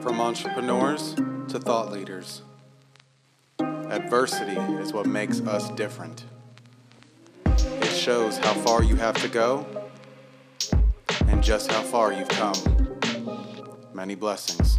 From entrepreneurs to thought leaders, adversity is what makes us different. It shows how far you have to go and just how far you've come. Many blessings.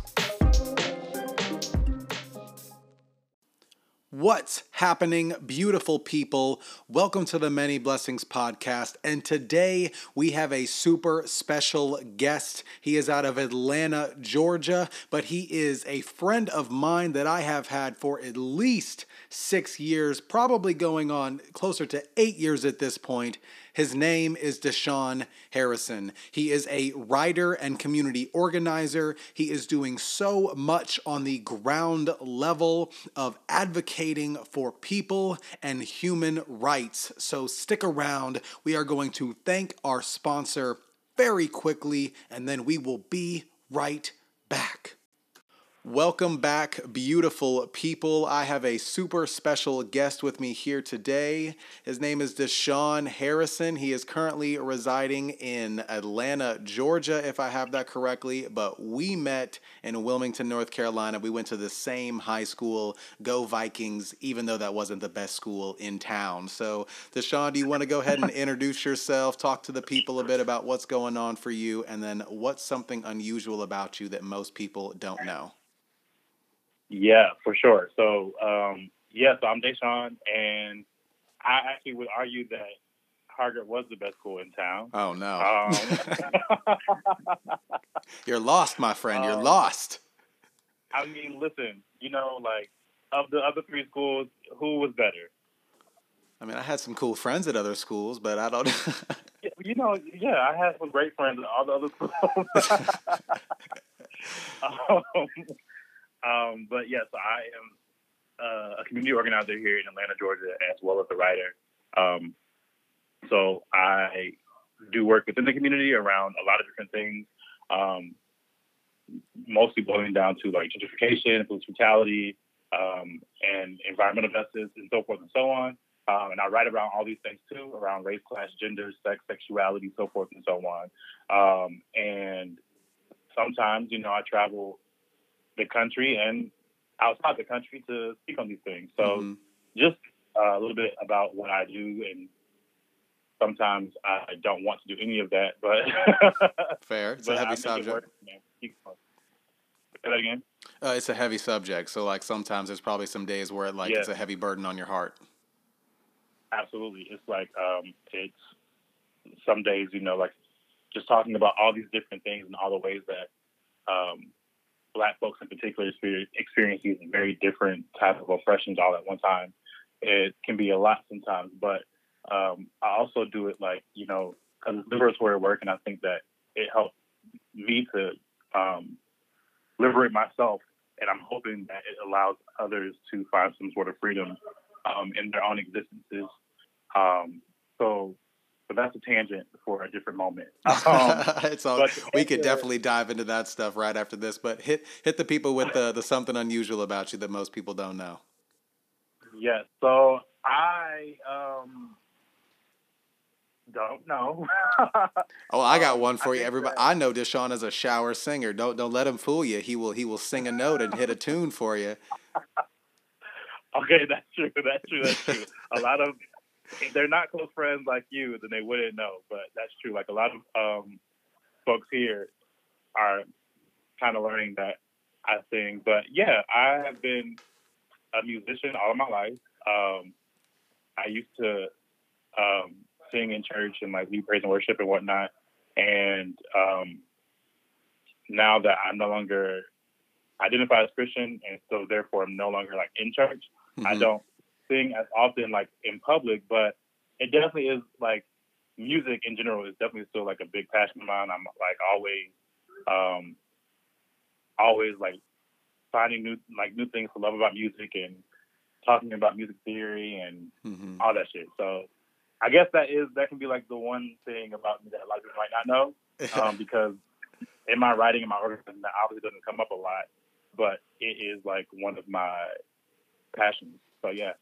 What's happening, beautiful people? Welcome to the Many Blessings podcast. And today we have a super special guest. He is out of Atlanta, Georgia, but he is a friend of mine that I have had for at least six years, probably going on closer to eight years at this point. His name is Da'Shaun Harrison. He is a writer and community organizer. He is doing so much on the ground level of advocating for people and human rights. So stick around. We are going to thank our sponsor very quickly, and then we will be right back. Welcome back, beautiful people. I have a super special guest with me here today. His name is Da'Shaun Harrison. He is currently residing in Atlanta, Georgia, if I have that correctly. But we met in Wilmington, North Carolina. We went to the same high school, Go Vikings, even though that wasn't the best school in town. So, Da'Shaun, do you want to go ahead and introduce yourself, talk to the people a bit about what's going on for you, and then what's something unusual about you that most people don't know? Yeah, for sure. So, um, yeah, so I'm Da'Shaun, and I actually would argue that Hoggard was the best school in town. Oh no, um, you're lost, my friend. You're um, lost. I mean, listen, you know, like of the other three schools, who was better? I mean, I had some cool friends at other schools, but I don't. you know, yeah, I had some great friends at all the other schools. um, um, but yes, I am uh, a community organizer here in Atlanta, Georgia, as well as a writer. Um, so I do work within the community around a lot of different things, um, mostly boiling down to like gentrification, police brutality, um, and environmental justice, and so forth and so on. Um, and I write around all these things too, around race, class, gender, sex, sexuality, so forth and so on. Um, and sometimes, you know, I travel the country and outside the country to speak on these things. So mm-hmm. just uh, a little bit about what I do and sometimes I don't want to do any of that, but fair. It's a heavy subject. Say that again. Uh, it's a heavy subject, so like sometimes there's probably some days where it, like yeah. it's a heavy burden on your heart. Absolutely, it's like um, it's some days you know like just talking about all these different things and all the ways that um, black folks in particular experience these very different type of oppressions all at one time. It can be a lot sometimes, but um, I also do it like, you know, because liberatory work, and I think that it helps me to um, liberate myself, and I'm hoping that it allows others to find some sort of freedom um, in their own existences. Um, so but that's a tangent for a different moment. Um, it's all. we could definitely dive into that stuff right after this, but hit hit the people with the the something unusual about you that most people don't know. Yes. So I um don't know. oh, I got one for I you. Everybody, that. I know Da'Shaun is a shower singer. Don't don't let him fool you. He will he will sing a note and hit a tune for you. okay, that's true. That's true. That's true. a lot of if they're not close friends like you, then they wouldn't know. But that's true. Like a lot of um, folks here are kind of learning that I sing. But yeah, I have been a musician all of my life. Um, I used to um, sing in church and like lead praise and worship and whatnot. And um, now that I'm no longer identify as Christian and so therefore I'm no longer like in church, mm-hmm. I don't sing as often like in public, but it definitely is like music in general is definitely still like a big passion of mine. I'm like always, um, always like finding new like new things to love about music and talking about music theory and mm-hmm. all that shit. So I guess that is that can be like the one thing about me that a lot of people might not know um, because in my writing and my organizing that obviously doesn't come up a lot, but it is like one of my passions. So yeah.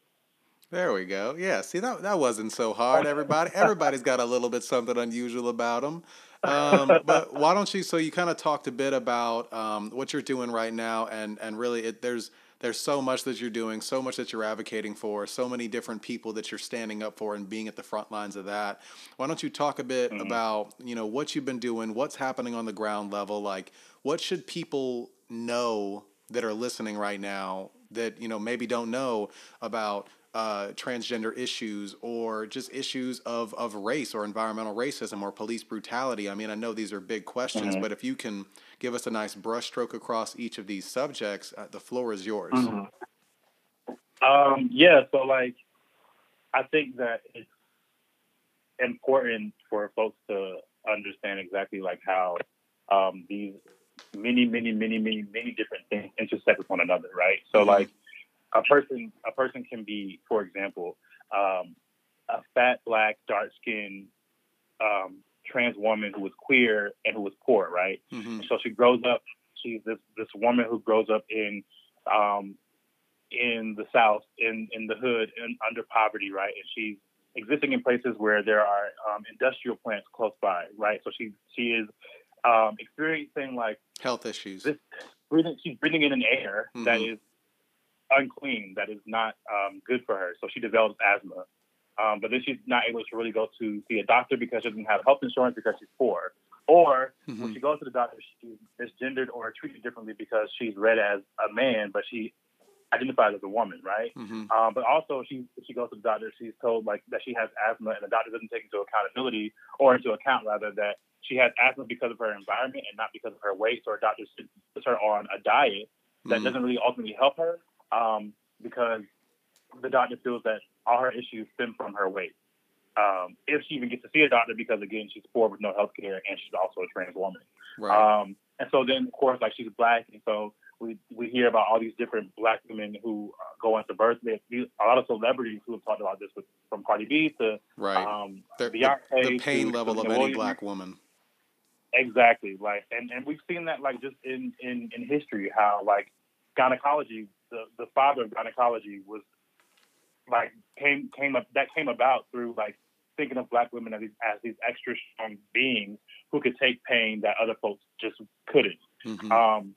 There we go. Yeah, see that that wasn't so hard. Everybody, everybody's got a little bit something unusual about them. um, but why don't you? So you kind of talked a bit about um, what you're doing right now, and and really, it, there's there's so much that you're doing, so much that you're advocating for, so many different people that you're standing up for and being at the front lines of that. Why don't you talk a bit mm-hmm. about you know what you've been doing, what's happening on the ground level, like what should people know that are listening right now that you know maybe don't know about uh, transgender issues or just issues of, of race or environmental racism or police brutality. I mean, I know these are big questions, mm-hmm. but if you can give us a nice brushstroke across each of these subjects, uh, the floor is yours. Mm-hmm. Um, yeah, so like, I think that it's important for folks to understand exactly like how um, these many, many, many, many, many different things intersect with one another, right? So mm-hmm. like a person a person can be, for example, um, a fat, black, dark skinned um, trans woman who was queer and who was poor, right? Mm-hmm. So she grows up. She's this this woman who grows up in um, in the South, in in the hood, and under poverty, right? And she's existing in places where there are um, industrial plants close by, right? So she she is um, experiencing like health issues. This, breathing, she's breathing in an air mm-hmm. that is unclean, that is not um, good for her. So she develops asthma. Um, but then she's not able to really go to see a doctor because she doesn't have health insurance because she's poor. Or mm-hmm. when she goes to the doctor, she's misgendered or treated differently because she's read as a man, but she identifies as a woman, right? Mm-hmm. Um, but also, she she goes to the doctor, she's told like that she has asthma, and the doctor doesn't take into accountability or into account rather that she has asthma because of her environment and not because of her weight. So her doctor puts her on a diet that mm-hmm. doesn't really ultimately help her um, because the doctor feels that all her issues stem from her weight. Um, if she even gets to see a doctor, because again, she's poor with no health care and she's also a trans woman. Right. Um, and so then, of course, like she's black, and so we we hear about all these different black women who uh, go into birth. There's a lot of celebrities who have talked about this, with, from Cardi B to right. um, Beyonce. The, the pain level of any black woman. Exactly, like, and and we've seen that like just in in in history how like gynecology, the the father of gynecology was like came came up that came about through like thinking of black women as these, as these extra strong beings who could take pain that other folks just couldn't. Mm-hmm. Um,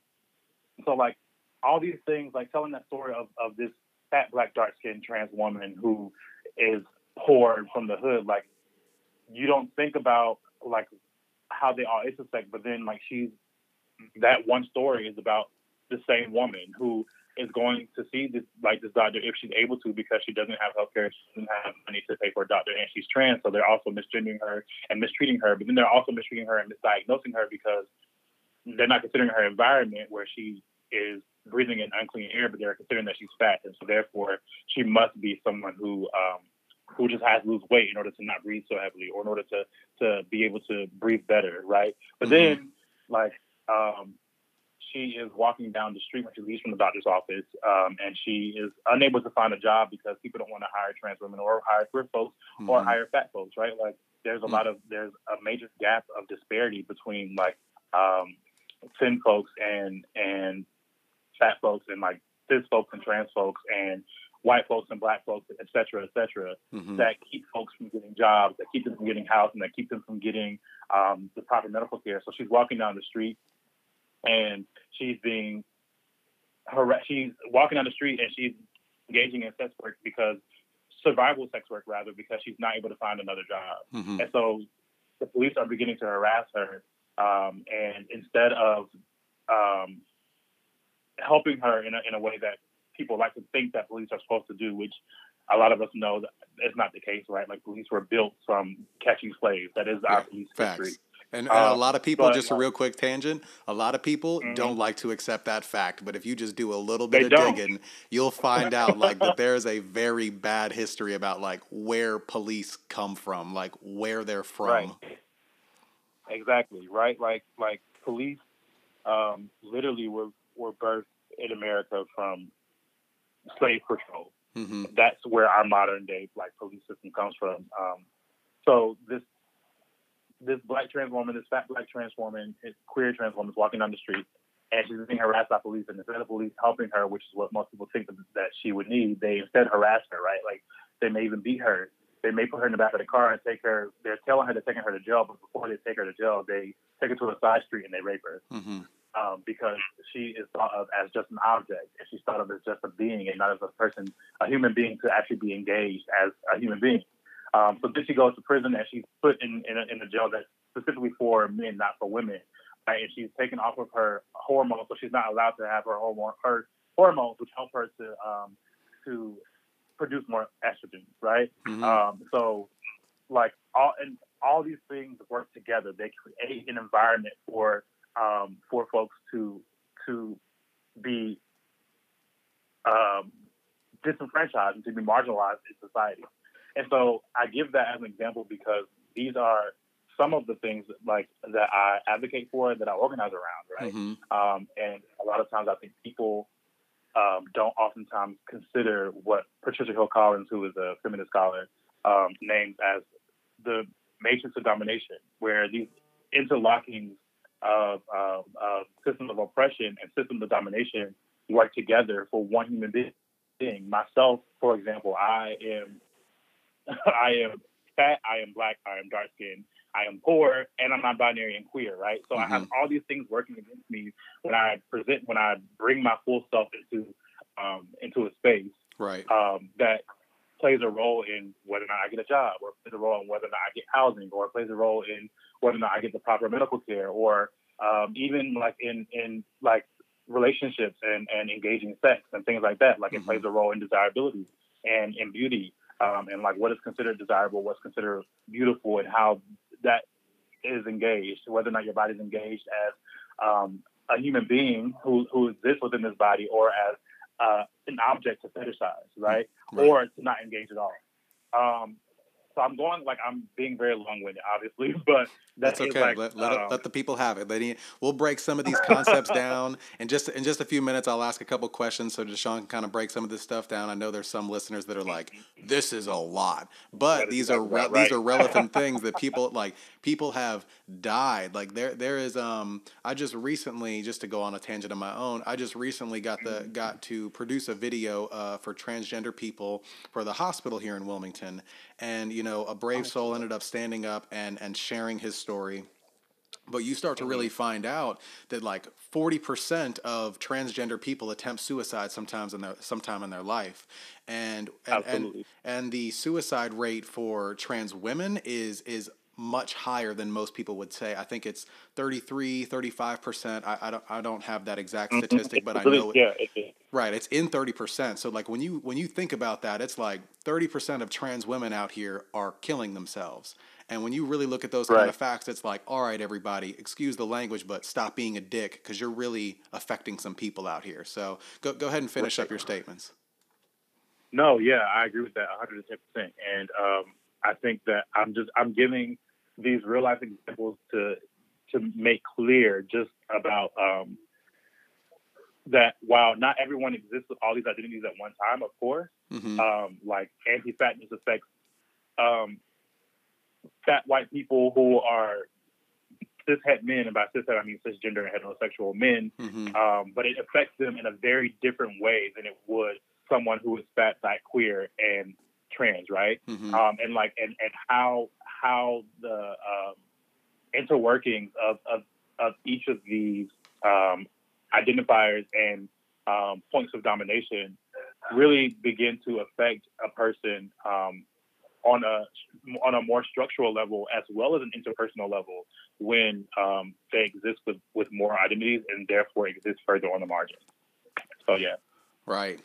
so like all these things, like telling that story of, of this fat black dark skinned trans woman who is poor from the hood, like you don't think about like how they all intersect, but then like she's that one story is about the same woman who is going to see this like this doctor if she's able to because she doesn't have health care, she doesn't have money to pay for a doctor, and she's trans. So they're also misgendering her and mistreating her. But then they're also mistreating her and misdiagnosing her because they're not considering her environment where she is breathing in unclean air, but they're considering that she's fat, and so therefore she must be someone who um, who just has to lose weight in order to not breathe so heavily, or in order to to be able to breathe better, right? But mm-hmm. then like um, she is walking down the street when she leaves from the doctor's office, um, and she is unable to find a job because people don't want to hire trans women or hire queer folks mm-hmm. or hire fat folks, right? Like there's a mm-hmm. lot of there's a major gap of disparity between like um, thin folks and and fat folks and like cis folks and trans folks and white folks and black folks, et cetera, et cetera, mm-hmm. that keep folks from getting jobs, that keep them from getting housing, that keep them from getting um, the proper medical care. So she's walking down the street and she's being harassed. She's walking down the street and she's engaging in sex work because survival sex work rather because she's not able to find another job. Mm-hmm. And so the police are beginning to harass her. Um, and instead of um, helping her in a, in a way that people like to think that police are supposed to do, which a lot of us know that is not the case, right? Like police were built from catching slaves. That is yeah, our police facts. history. And, and a lot of people, but, just a real quick tangent, a lot of people mm-hmm. don't like to accept that fact. But if you just do a little bit they of don't. digging, you'll find out like that there's a very bad history about like where police come from, like where they're from. Right. Exactly. Right. Like like police, um, literally were were birthed in America from slave patrol. Mm-hmm. That's where our modern day like police system comes from. Um, so this this black trans woman, this fat black trans woman, this queer trans woman is walking down the street and she's being harassed by police. And instead of police helping her, which is what most people think that she would need, they instead harass her, right? Like they may even beat her. they may put her in the back of the car and take her. They're telling her they're taking her to jail, but before they take her to jail, they take her to a side street and they rape her Mm-hmm. um, because she is thought of as just an object, and she's thought of as just a being and not as a person, a human being to actually be engaged as a human being. Um, so then she goes to prison and she's put in in a, in a jail that's specifically for men, not for women. Right? And she's taken off of her hormones, so she's not allowed to have her hormone her hormones, which help her to um, to produce more estrogen. Right? Mhm. Um, so, like all and all these things work together. They create an environment for um, for folks to to be um, disenfranchised and to be marginalized in society. And so I give that as an example because these are some of the things that, like that I advocate for, that I organize around, right? Mhm. Um, and a lot of times I think people um, don't oftentimes consider what Patricia Hill Collins, who is a feminist scholar, um, names as the matrix of domination, where these interlocking of, of, of systems of oppression and systems of domination work together for one human being. Myself, for example, I am I am fat, I am black, I am dark skinned, I am poor, and I'm non-binary and queer, right? So I have all these things working against me when I present, when I bring my full self into um, into a space Right. um, that plays a role in whether or not I get a job, or plays a role in whether or not I get housing, or plays a role in whether or not I get the proper medical care, or um, even like in in like relationships and and engaging sex and things like that. Like it Mhm. plays a role in desirability and in beauty, um, and like what is considered desirable, what's considered beautiful, and how that is engaged, whether or not your body is engaged as um, a human being who who exists within this body, or as uh, an object to fetishize, right? Right. Or to not engage at all. Um, so I'm going like I'm being very long-winded, obviously, but That's that okay. like, let, let, um, let the people have it. It- we'll break some of these concepts down, and just in just a few minutes, I'll ask a couple questions so Da'Shaun can kind of break some of this stuff down. I know there's some listeners that are like, "This is a lot," but these are re- right. these are relevant things that people like. People have died. Like there there is um. I just recently, just to go on a tangent of my own, I just recently got the got to produce a video uh, for transgender people for the hospital here in Wilmington, and you know, a brave soul ended up standing up and and sharing his story. But you start to really find out that like 40% of transgender people attempt suicide sometimes in their sometime in their life. And and, and and the suicide rate for trans women is is much higher than most people would say. I think it's 33, 35%. I, I don't I don't have that exact statistic, but I know it, yeah, it, Right, it's in thirty percent. So like when you when you think about that, it's like thirty percent of trans women out here are killing themselves. And when you really look at those kind of facts, it's like, all right, everybody, excuse the language, but stop being a dick because you're really affecting some people out here. So go go ahead and finish up your statements. No, yeah, I agree with that 110. percent And um, I think that I'm just I'm giving these real life examples to to make clear just about um, that while not everyone exists with all these identities at one time, of course, hmm um, like anti-fatness affects um, fat white people who are cishet men, and by cishet I mean cisgender and heterosexual men, hmm um, but it affects them in a very different way than it would someone who is fat, black, queer, and trans, right? hmm Um, and like, and, and how how the um, interworkings of, of of each of these um, identifiers and um, points of domination really begin to affect a person um, on a on a more structural level as well as an interpersonal level when um, they exist with, with more identities and therefore exist further on the margin. So yeah. Right.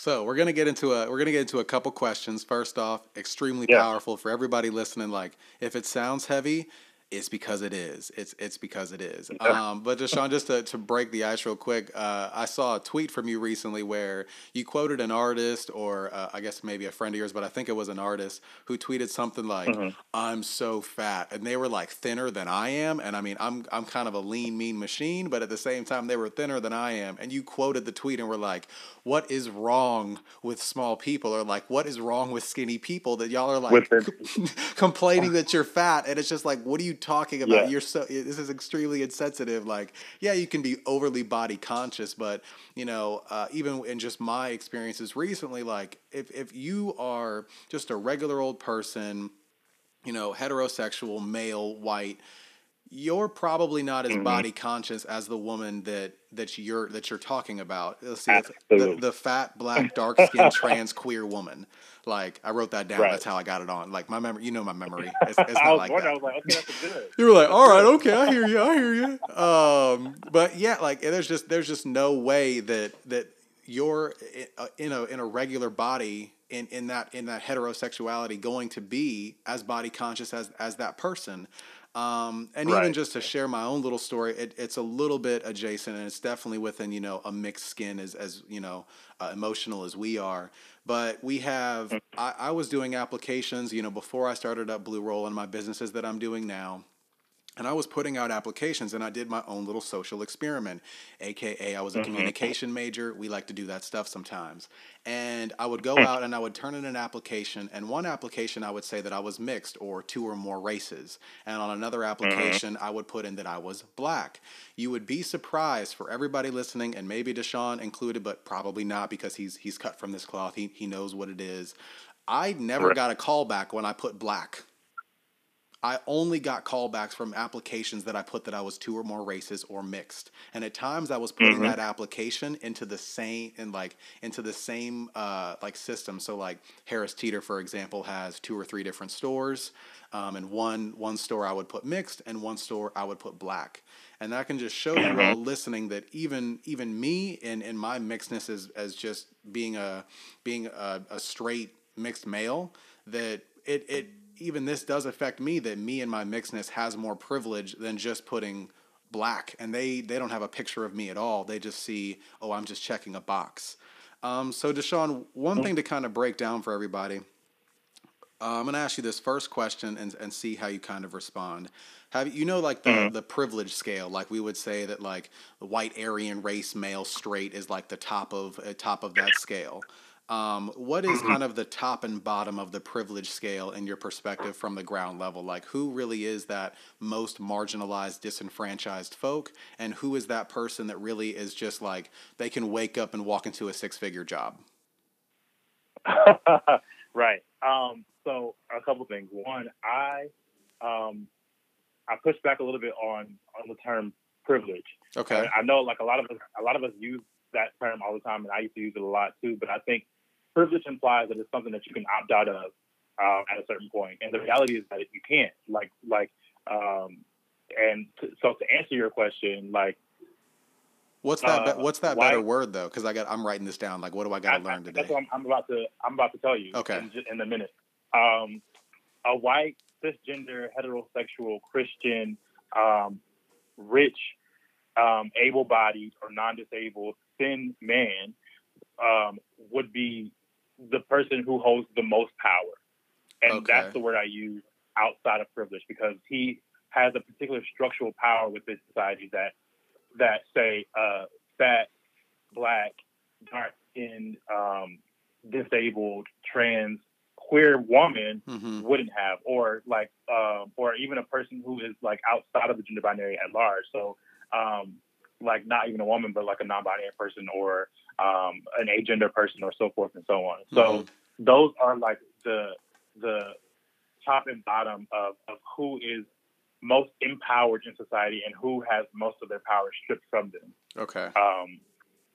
So we're gonna get into a we're gonna get into a couple questions. First off, extremely Yeah. powerful for everybody listening. Like, if it sounds heavy, it's because it is. It's it's because it is. Um, but Da'Shaun, just to, to break the ice real quick, uh, I saw a tweet from you recently where you quoted an artist, or uh, I guess maybe a friend of yours, but I think it was an artist who tweeted something like, Mhm. "I'm so fat," and they were like thinner than I am, and I mean, I'm I'm kind of a lean, mean machine, but at the same time, they were thinner than I am, and you quoted the tweet and were like, "What is wrong with small people?" or like, "What is wrong with skinny people that y'all are like With complaining that you're fat?" And it's just like, what do you talking about Yeah. you're so this is extremely insensitive like yeah you can be overly body conscious but you know uh, even in just my experiences recently like if if you are just a regular old person you know heterosexual male white you're probably not Mm-hmm. as body conscious as the woman that that you're that you're talking about. Let's see, the, the fat, black, dark skinned trans queer woman. Like I wrote that down. Right. That's how I got it on. Like my memory, you know my memory. It's, it's I was like wondering. I was like, okay, that's good. You were like, all right, okay, I hear you, I hear you. Um, but yeah, like there's just there's just no way that that you're uh, in a in a regular body in in that in that heterosexuality going to be as body conscious as as that person. Um, and even just to share my own little story, it, it's a little bit adjacent, and it's definitely within you know a mixed skin as as you know uh, emotional as we are. But we have I, I was doing applications, you know, before I started up Blue Roll and my businesses that I'm doing now. And I was putting out applications and I did my own little social experiment, aka I was a mm-hmm. communication major. We like to do that stuff sometimes. And I would go hmm. out and I would turn in an application. And one application I would say that I was mixed or two or more races. And on another mm-hmm. application, I would put in that I was black. You would be surprised for everybody listening, and maybe Da'Shaun included, but probably not because he's he's cut from this cloth. He he knows what it is. I never Right. got a call back when I put black. I only got callbacks from applications that I put that I was two or more races or mixed. And at times I was putting that application into the same in like into the same uh, like system. So like Harris Teeter, for example, has two or three different stores. Um, and one one store I would put mixed and one store I would put black. And that can just show you all listening that even even me in, in my mixedness as, as just being a being a, a straight mixed male, that it, it even this does affect me that me and my mixedness has more privilege than just putting black. And they they don't have a picture of me at all. They just see oh i'm just checking a box. Um, so da'shaun one thing to kind of break down for everybody uh, i'm going to ask you this first question and, and see how you kind of respond. Have you know like the, the privilege scale like we would say that like the white aryan race male straight is like the top of uh, top of that scale um, what is kind of the top and bottom of the privilege scale in your perspective from the ground level? Like, who really is that most marginalized, disenfranchised folk, and who is that person that really is just like they can wake up and walk into a six-figure job? right. Um, so a couple things. One, I um, I push back a little bit on on the term privilege. Okay. And I know like a lot of us a lot of us use that term all the time, and I used to use it a lot too. But I think privilege implies that it's something that you can opt out of um, at a certain point, and the reality is that you can't. Like like um, and t- so to answer your question, like What's that? be- uh, what's that why- better word though? Because I got I'm writing this down. Like, what do I got to learn today? That's what I'm, I'm about to I'm about to tell you. Okay. In, in a minute. Um, a white cisgender heterosexual Christian, um, rich, um, able-bodied or non-disabled thin man um, would be the person who holds the most power, and Okay. that's the word I use outside of privilege because he has a particular structural power within society that that say uh, fat, black, dark skinned, um, disabled, trans, queer woman hmm wouldn't have, or like, um, or even a person who is like outside of the gender binary at large. So, um, like not even a woman, but like a non-binary person or um, an agender person, or so forth and so on. So Mhm. those are like the the top and bottom of, of who is most empowered in society and who has most of their power stripped from them Okay. um,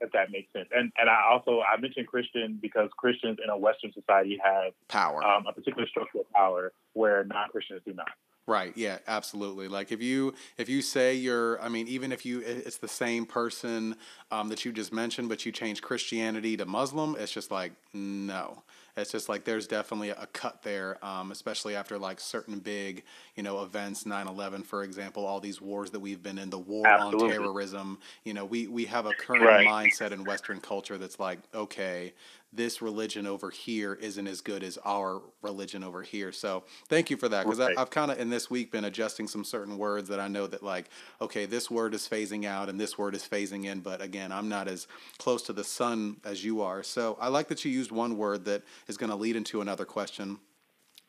if that makes sense. And and I also I mentioned Christian because Christians in a Western society have Power. um, a particular structural power where non Christians do not. Right. Yeah. Absolutely. Like if you if you say you're, I mean, even if you it's the same person um, that you just mentioned, but you change Christianity to Muslim, it's just like no. It's just like there's definitely a cut there, um, especially after like certain big, you know, events, 9/11, for example, all these wars that we've been in, the war Absolutely. on terrorism. You know, we we have a current Right. mindset in Western culture that's like, okay, this religion over here isn't as good as our religion over here. So thank you for that because Right. I've kind of in this week been adjusting some certain words that I know that like, okay, this word is phasing out and this word is phasing in. But again, I'm not as close to the sun as you are. So I like that you used one word that is going to lead into another question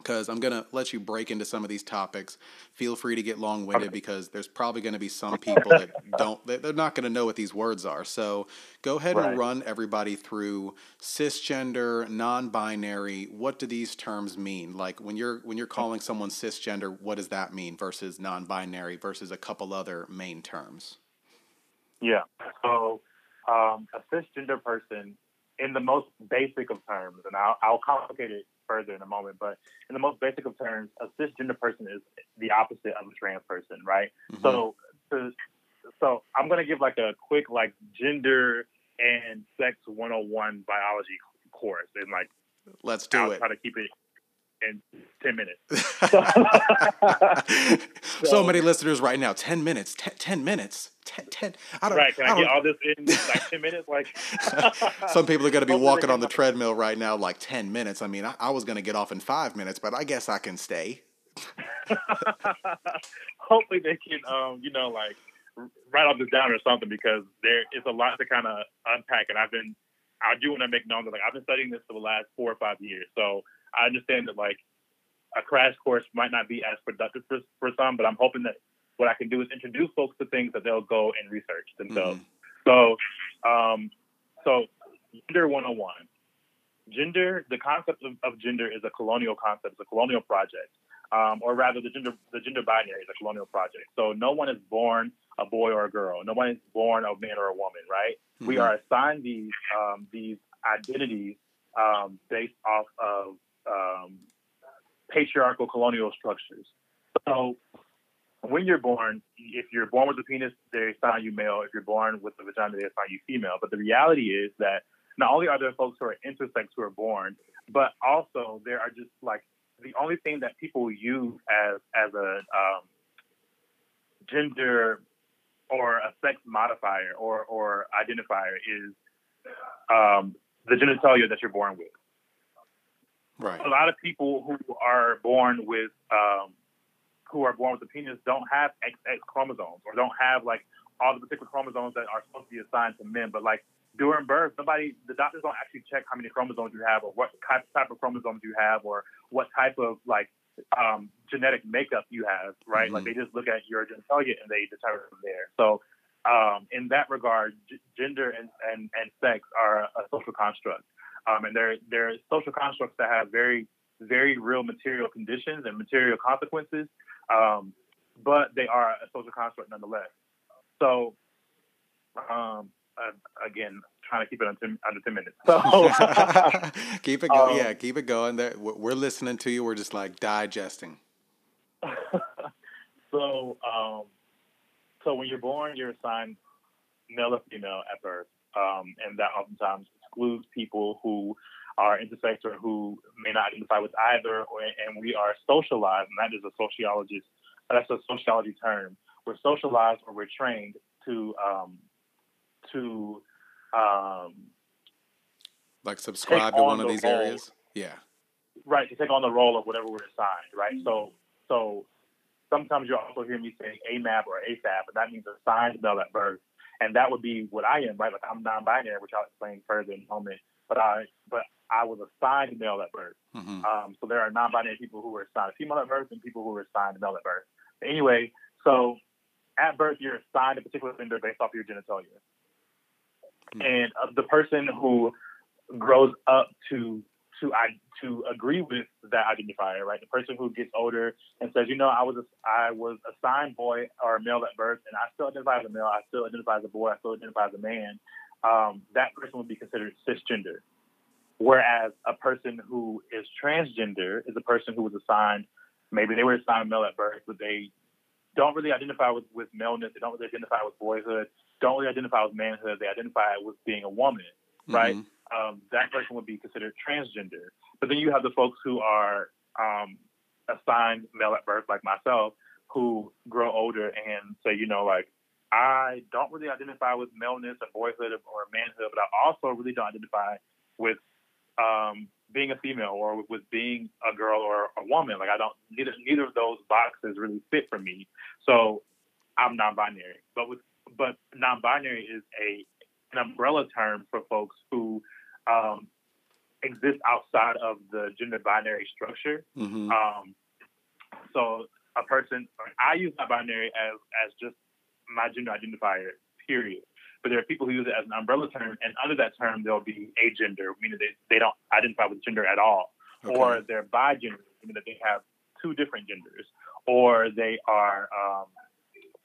because I'm gonna let you break into some of these topics. Feel free to get long winded Okay. because there's probably gonna be some people that don't they- they're not gonna know what these words are. So go ahead and run everybody through cisgender, non-binary. What do these terms mean? Like when you're when you're calling someone cisgender, what does that mean versus non-binary versus a couple other main terms? Yeah. So um, a cisgender person, in the most basic of terms, and I'll, I'll complicate it further in a moment, but in the most basic of terms, a cisgender person is the opposite of a trans person, right? Mhm. So, to, so I'm gonna give like a quick like gender and sex 101 biology course, and like let's do I'll it. try to keep it in 10 minutes. so So- many listeners right now. Ten minutes. Ten, 10 minutes. Ten, 10. I don't. right? Can I, don't- get all this in like 10 minutes? Like Some people are going to be Hopefully walking on the treadmill right now, like ten minutes. I mean, I, I was going to get off in five minutes, but I guess I can stay. hopefully they can um you know like write all this down or something because there is a lot to kind of unpack and i've been i do want to make known that like i've been studying this for the last four or five years so i understand that like a crash course might not be as productive for, for some but i'm hoping that what i can do is introduce folks to things that they'll go and research themselves Mhm. so, um, so gender 101. Gender, the concept of, of gender is a colonial concept, it's a colonial project. Um, or rather, the gender, the gender binary is a colonial project. So no one is born a boy or a girl. No one is born a man or a woman, right? We Mhm. are assigned these um, these identities um, based off of um, patriarchal colonial structures. So when you're born, if you're born with a penis, they assign you male. If you're born with a vagina, they assign you female. But the reality is that not only are there folks who are intersex who are born, but also there are just like the only thing that people use as as a um, gender or a sex modifier or or identifier is um, the genitalia that you're born with Right. a lot of people who are born with um, who are born with a penis don't have XX chromosomes or don't have like all the particular chromosomes that are supposed to be assigned to men. But like during birth, nobody, the doctors don't actually check how many chromosomes you have or what type type of chromosomes you have or what type of like um, genetic makeup you have, right? Like they just look at your genitalia and they determine from there. So um, in that regard, g- gender and, and, and sex are a social construct. Um, and they're, they're social constructs that have very, very real material conditions and material consequences, um, but they are a social construct nonetheless. So, um, uh, again, trying to keep it under, under 10 minutes. So, keep it going. Um, yeah, keep it going. There, we're we're listening to you. We're just like digesting. so, um, so when you're born, you're assigned male or female at birth, um, and that oftentimes excludes people who are intersex or who may not identify with either. Or, and we are socialized, and that is a sociologist. That's a sociology term. We're socialized or we're trained to um, to um, Like subscribe to on one of these role. areas. Yeah. right to take on the role of whatever we're assigned, right? So so sometimes you'll also hear me saying AMAB or AFAB, and that means assigned male at birth. And that would be what I am, right? Like I'm non-binary, which I'll explain further in a moment. But I but I was assigned male at birth. hmm Um, so there are non-binary people who were assigned female at birth and people who were assigned male at birth. Anyway, so at birth you're assigned a particular gender based off your genitalia, Hmm. and uh, the person who grows up to to I, to agree with that identifier, right? The person who gets older and says, you know, I was a, I was assigned boy or male at birth, and I still identify as a male. I still identify as a boy. I still identify as a man. Um, that person would be considered cisgender. Whereas a person who is transgender is a person who was assigned, maybe they were assigned male at birth, but they don't really identify with, with maleness. They don't really identify with boyhood. Don't really identify with manhood. They identify with being a woman, right? Mhm. Um, that person would be considered transgender. But then you have the folks who are um, assigned male at birth, like myself, who grow older and say, you know, like, I don't really identify with maleness or boyhood or manhood, but I also really don't identify with um, being a female or with being a girl or a woman. Like, I don't, neither, neither of those boxes really fit for me. So I'm non-binary. But with, but non-binary is a, an umbrella term for folks who um, exist outside of the gender binary structure. Mm-hmm. Um, so a person, I use my binary as as just my gender identifier. Period. But there are people who use it as an umbrella term, and under that term, there'll be agender, meaning they, they don't identify with gender at all, Okay. or they're bigender, meaning that they have two different genders, or they are um,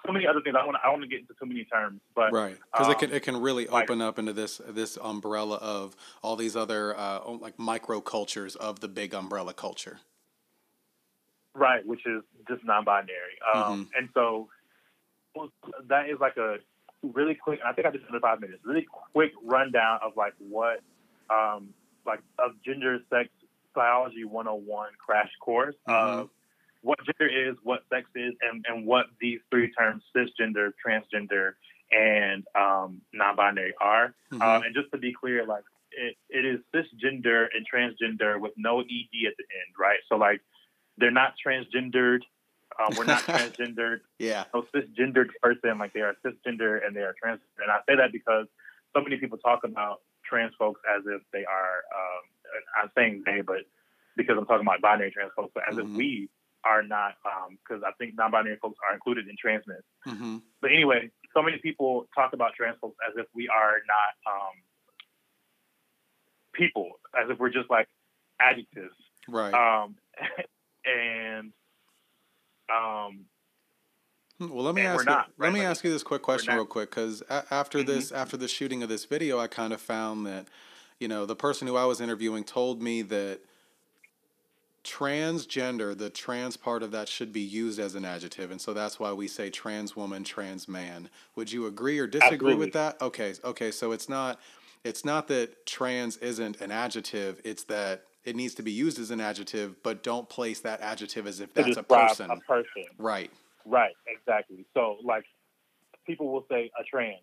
so many other things. I want I want to get into too many terms, but Right, because it um, can it can really like- open up into this this umbrella of all these other uh, oh, like micro cultures of the big umbrella culture. Right, which is just non-binary. Um, Mm-hmm. And so that is like a really quick. I think I just under five minutes. Really quick rundown of like what, um, like of gender, sex, biology 101 crash course Mhm. of what gender is, what sex is, and, and what these three terms cisgender, transgender, and um, non-binary are. Mhm. Um, and just to be clear, like it, it is cisgender and transgender with no ed at the end, right? So like they're not transgendered. Um, we're not transgendered. yeah, No cisgendered person, like they are cisgender and they are trans. And I say that because so many people talk about trans folks as if they are. Um, I'm saying they, but because I'm talking about binary trans folks, but as Mhm. if we are not, because I think non-binary folks are included in transness. hmm But anyway, so many people talk about trans folks as if we are not um, people, as if we're just like adjectives. right. Um, and um, Well, let me ask you. not, let me Like, ask you this quick question real quick, because a- after Mhm. this, after the shooting of this video, I kind of found that, you know, the person who I was interviewing told me that transgender, the trans part of that, should be used as an adjective, and so that's why we say trans woman, trans man. Would you agree or disagree with that? Okay, okay, so it's not, it's not that trans isn't an adjective; it's that it needs to be used as an adjective, but don't place that adjective as if that's a person. a person. Right. Right, exactly. So, like, people will say a trans.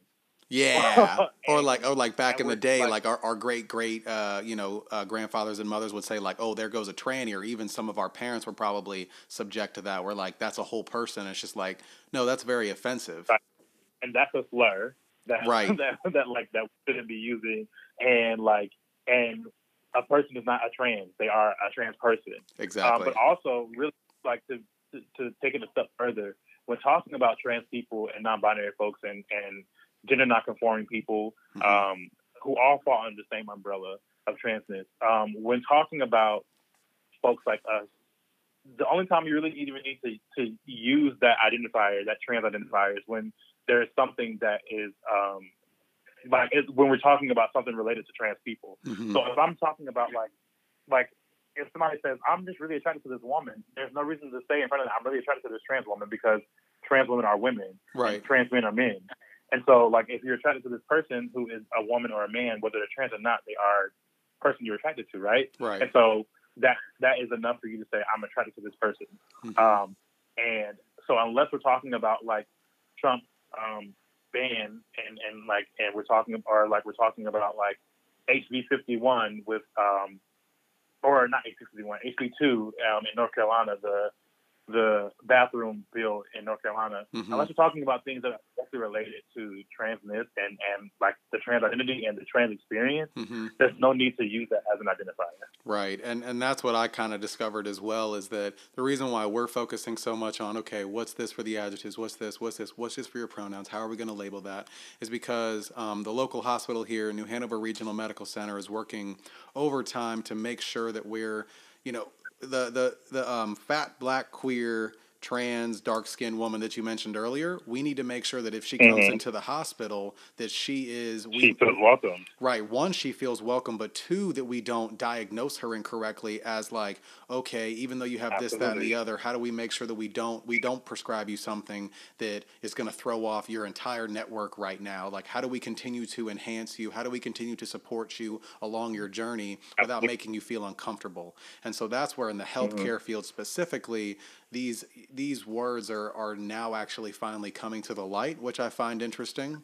Yeah, or like, or like back in the day, like- like our, our great great uh, you know uh, grandfathers and mothers would say like, oh, there goes a tranny, or even some of our parents were probably subject to that. We're like, that's a whole person. It's just like, no, that's very offensive. Right. And that's a slur that, Right. that, that, like, that we shouldn't be using. And, like, and a person is not a trans. They are a trans person. Um, Exactly. but also, really, like, to, to, to take it a step further, when talking about trans people and non-binary folks and, and gender non-conforming people Mhm. um, who all fall under the same umbrella of transness, um, when talking about folks like us, the only time you really even need to, to use that identifier, that trans identifier, is when there is something that is um, like it's when we're talking about something related to trans people. Mhm. So if I'm talking about like, like if somebody says I'm just really attracted to this woman, there's no reason to say in front of them I'm really attracted to this trans woman because trans women are women, right. and trans men are men. And so like if you're attracted to this person who is a woman or a man, whether they're trans or not, they are the person you're attracted to, right? Right. And so that that is enough for you to say I'm attracted to this person. Mhm. Um, and so unless we're talking about like Trump um, ban and and like and we're talking or like we're talking about like HB 51 with um, or not HB 51 HB 2 um, in North Carolina the the bathroom bill in North Carolina Mhm. unless you're talking about things that are directly related to transness and and like the trans identity and the trans experience Mhm. there's no need to use that as an identifier Right. And and that's what I kind of discovered as well is that the reason why we're focusing so much on okay, what's this for the adjectives? What's this? What's this? What's this for your pronouns? How are we going to label that? Is because um, the local hospital here, New Hanover Regional Medical Center, is working overtime to make sure that we're, you know, the the the um, fat black queer trans dark skinned woman that you mentioned earlier we need to make sure that if she comes Mhm. into the hospital that she is we she feels welcome Right. One, she feels welcome, but two, that we don't diagnose her incorrectly as like, okay, even though you have this, that, and the other, how do we make sure that we don't we don't prescribe you something that is going to throw off your entire network right now? Like, how do we continue to enhance you? How do we continue to support you along your journey without Absolutely. making you feel uncomfortable? And so that's where, in the healthcare field specifically, these these words are are now actually finally coming to the light, which I find interesting.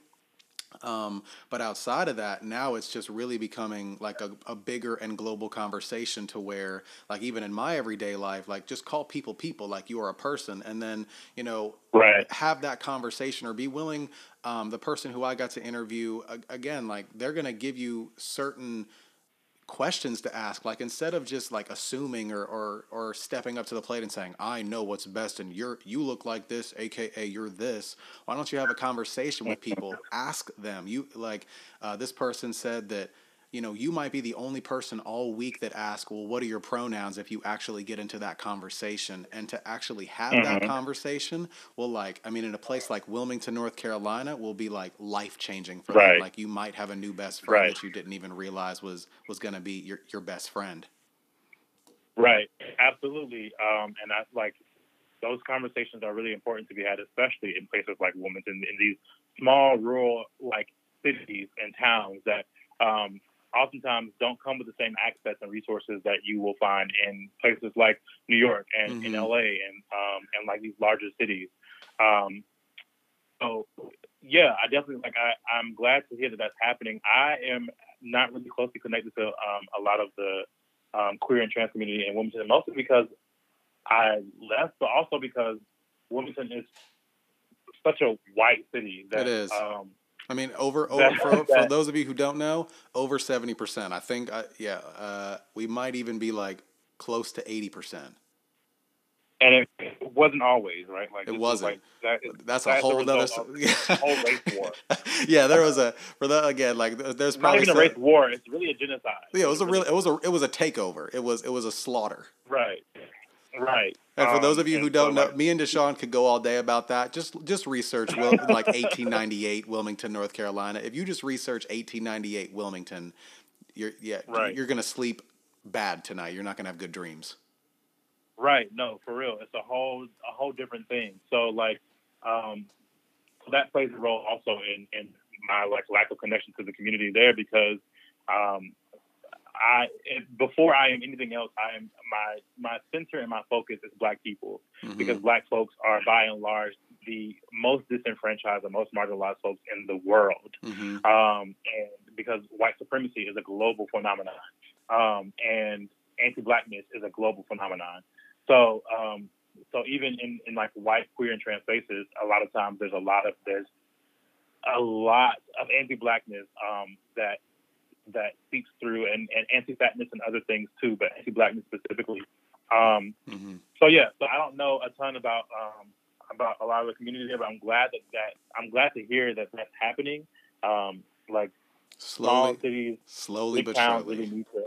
Um, but outside of that, now it's just really becoming like a, a bigger and global conversation to where, like, even in my everyday life, like, just call people people, like you are a person. And then, you know, right have that conversation or be willing. Um, the person who I got to interview, again, like, they're going to give you certain questions to ask like instead of just like assuming or, or or stepping up to the plate and saying i know what's best and you're you look like this aka you're this why don't you have a conversation with people ask them you like uh, this person said that you know, you might be the only person all week that asks, well, what are your pronouns if you actually get into that conversation? And to actually have mm-hmm. that conversation will like, I mean, in a place like Wilmington, North Carolina, will be like life changing for right. them. Like you might have a new best friend right. that you didn't even realize was was going to be your your best friend. Right. Absolutely. Um, and that's like those conversations are really important to be had, especially in places like Wilmington, in these small rural like cities and towns that um, oftentimes don't come with the same access and resources that you will find in places like New York and mm-hmm. in LA and um, and like these larger cities. Um, so yeah, I definitely like. I I'm glad to hear that that's happening. I am not really closely connected to um, a lot of the um, queer and trans community in Wilmington, mostly because I left, but also because Wilmington is such a white city that it is. Um, I mean, over, over for, for those of you who don't know, over seventy percent. I think, uh, yeah, uh, we might even be like close to eighty percent. And it, wasn't always right. Like it wasn't. Like, that, That's a whole other whole race war. yeah, there was a for the again. Like there's probably not even a race war. It's really a genocide. Yeah, it was a real. It was a. It was a takeover. It was. It was a slaughter. Right. Right. And for um, those of you who don't so know, me and Da'Shaun could go all day about that. Just just research Wil- like 1898 Wilmington, North Carolina. If you just research 1898 Wilmington, you're yeah right. you're gonna sleep bad tonight. You're not gonna have good dreams. Right. No, for real. It's a whole a whole different thing. So like, um, that plays a role also in in my like lack of connection to the community there because um, I before I am anything else, I am my my center and my focus is Black people mm-hmm. because Black folks are by and large the most disenfranchised and most marginalized folks in the world, mm-hmm. um, and because white supremacy is a global phenomenon, um, and anti-blackness is a global phenomenon. So, um, so even in, in like white queer and trans spaces, a lot of times there's a lot of there's a lot of anti-blackness um, that that seeps through and, and anti-fatness and other things too, but anti-blackness specifically. Um, mm-hmm. So yeah, so I don't know a ton about um, about a lot of the community there, but I'm glad that, that I'm glad to hear that that's happening. Um, like slowly, small cities, slowly big but towns surely. really need to.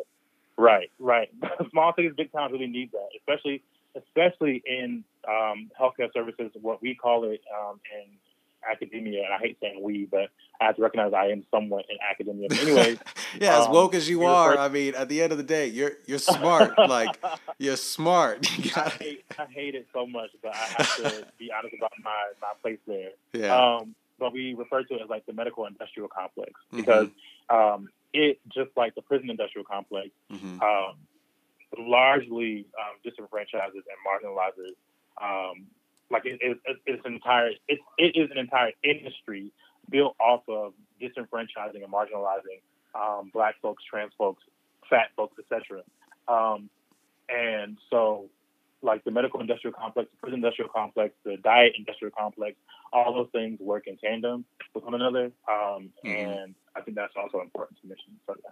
Right, right. small cities, big towns really need that, especially especially in um, healthcare services, what we call it um, in academia, and I hate saying we, but I have to recognize I am somewhat in academia. But anyway, yeah, as um, woke as you are, I mean, at the end of the day, you're you're smart. like you're smart. You I, hate, I hate it so much, but I have to be honest about my my place there. Yeah. Um, but we refer to it as like the medical industrial complex mm-hmm. because mm-hmm. um, it just like the prison industrial complex. Mm-hmm. Um, largely um, disenfranchises and marginalizes um, like it, it, it's an entire it, it is an entire industry built off of disenfranchising and marginalizing um, black folks, trans folks, fat folks, etc. Um, and so, like the medical industrial complex, the prison industrial complex, the diet industrial complex, all those things work in tandem with one another. Um, mm-hmm. And I think that's also important to mention. So yeah.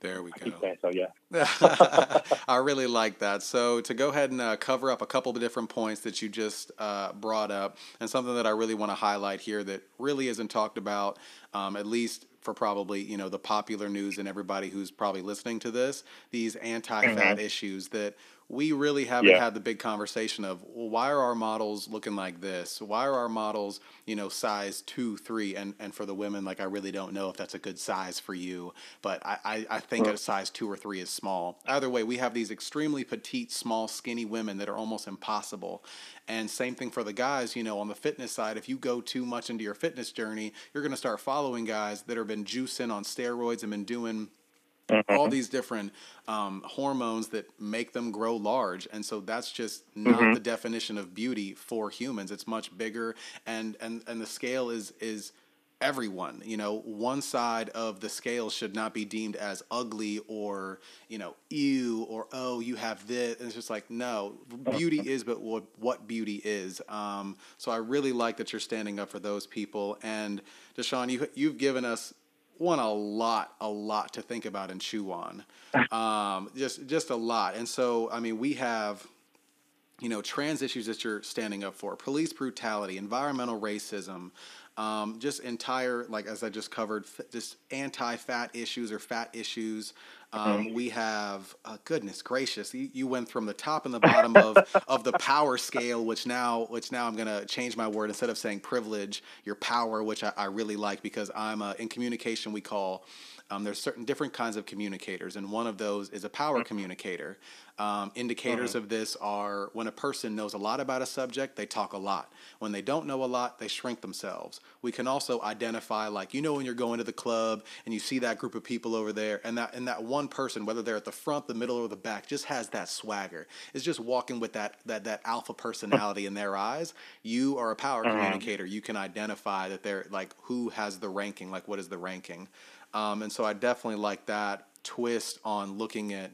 There we go. so yeah. I really like that. So to go ahead and uh, cover up a couple of different points that you just uh, brought up, and something that I really want to highlight here that really isn't talked about, um, at least for probably you know the popular news and everybody who's probably listening to this, these anti-fat mm-hmm. issues that we really haven't yeah. had the big conversation of well, why are our models looking like this? Why are our models, you know, size two, three, and and for the women, like I really don't know if that's a good size for you, but I I, I think a size two or three is small. Either way, we have these extremely petite, small, skinny women that are almost impossible. And same thing for the guys, you know, on the fitness side, if you go too much into your fitness journey, you're going to start following guys that have been juicing on steroids and been doing Mm-hmm. all these different um, hormones that make them grow large. And so that's just not mm-hmm. the definition of beauty for humans. It's much bigger. And and and the scale is is everyone you know one side of the scale should not be deemed as ugly or you know ew or oh you have this. And it's just like no beauty is but what what beauty is. Um, so i really like that you're standing up for those people. And da'shaun you, you've given us one a lot, a lot to think about and chew on. Um, just just a lot. And so, I mean, we have you know, trans issues that you're standing up for, police brutality, environmental racism, um, just entire, like as I just covered, f- just anti-fat issues or fat issues. Um, we have, uh, goodness gracious, you, you went from the top and the bottom of, of the power scale, which now, which now I'm gonna change my word instead of saying privilege, your power, which I, I really like because I'm uh, in communication. We call um, there's certain different kinds of communicators, and one of those is a power communicator. Um, indicators mm-hmm. of this are when a person knows a lot about a subject, they talk a lot. When they don't know a lot, they shrink themselves. We can also identify, like you know, when you're going to the club and you see that group of people over there, and that and that one person, whether they're at the front, the middle, or the back, just has that swagger. It's just walking with that that that alpha personality in their eyes. You are a power mm-hmm. communicator. You can identify that they're like who has the ranking, like what is the ranking. Um, and so I definitely like that twist on looking at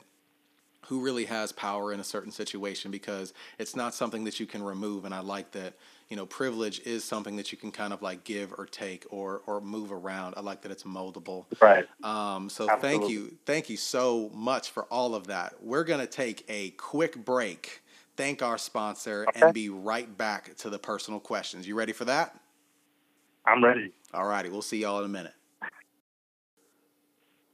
who really has power in a certain situation because it's not something that you can remove. And i like that you know privilege is something that you can kind of like give or take or or move around. I like that it's moldable. Right. Um, so Absolutely. thank you thank you so much for all of that. We're going to take a quick break thank our sponsor okay. and be right back to the personal questions. You ready for that? I'm ready. All righty. We'll see y'all in a minute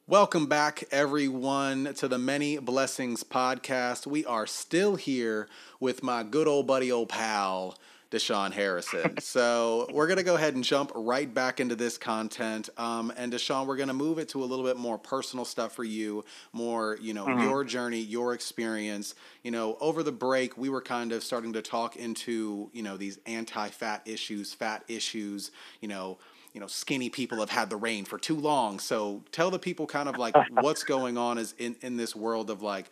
Welcome back, everyone, to the Many Blessings podcast. We are still here with my good old buddy, old pal, Da'Shaun Harrison. so we're going to go ahead and jump right back into this content. Um, and Da'Shaun, we're going to move it to a little bit more personal stuff for you, more, you know, mm-hmm. your journey, your experience. You know, over the break, we were kind of starting to talk into, you know, these anti fat issues, fat issues, you know, you know skinny people have had the reign for too long. So tell the people kind of like what's going on is in in this world of like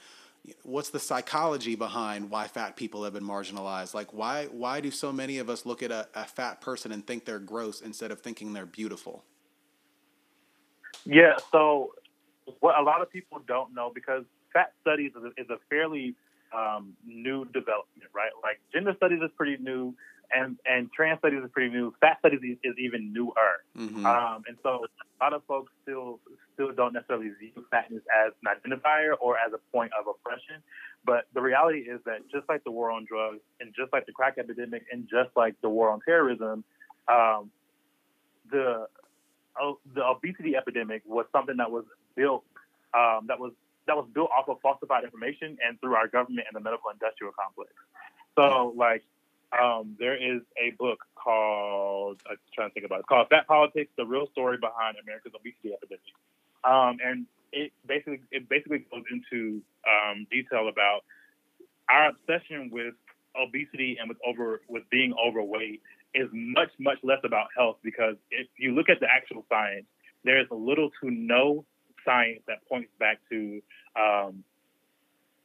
what's the psychology behind why fat people have been marginalized? Like why why do so many of us look at a, a fat person and think they're gross instead of thinking they're beautiful? Yeah so what a lot of people don't know because fat studies is a, is a fairly um, new development right? Like gender studies is pretty new and and trans studies is pretty new. Fat studies is, is even newer. Mm-hmm. Um, and so a lot of folks still still don't necessarily view fatness as an identifier or as a point of oppression. But the reality is that just like the war on drugs and just like the crack epidemic and just like the war on terrorism, um, the uh, the obesity epidemic was something that was built um, that was that was built off of falsified information and through our government and the medical industrial complex. So like um, there is a book called I'm trying to think about it. It's called Fat Politics: The Real Story Behind America's Obesity Epidemic, um, and it basically it basically goes into um, detail about our obsession with obesity and with over with being overweight is much much less about health because if you look at the actual science, there is little to no science that points back to um,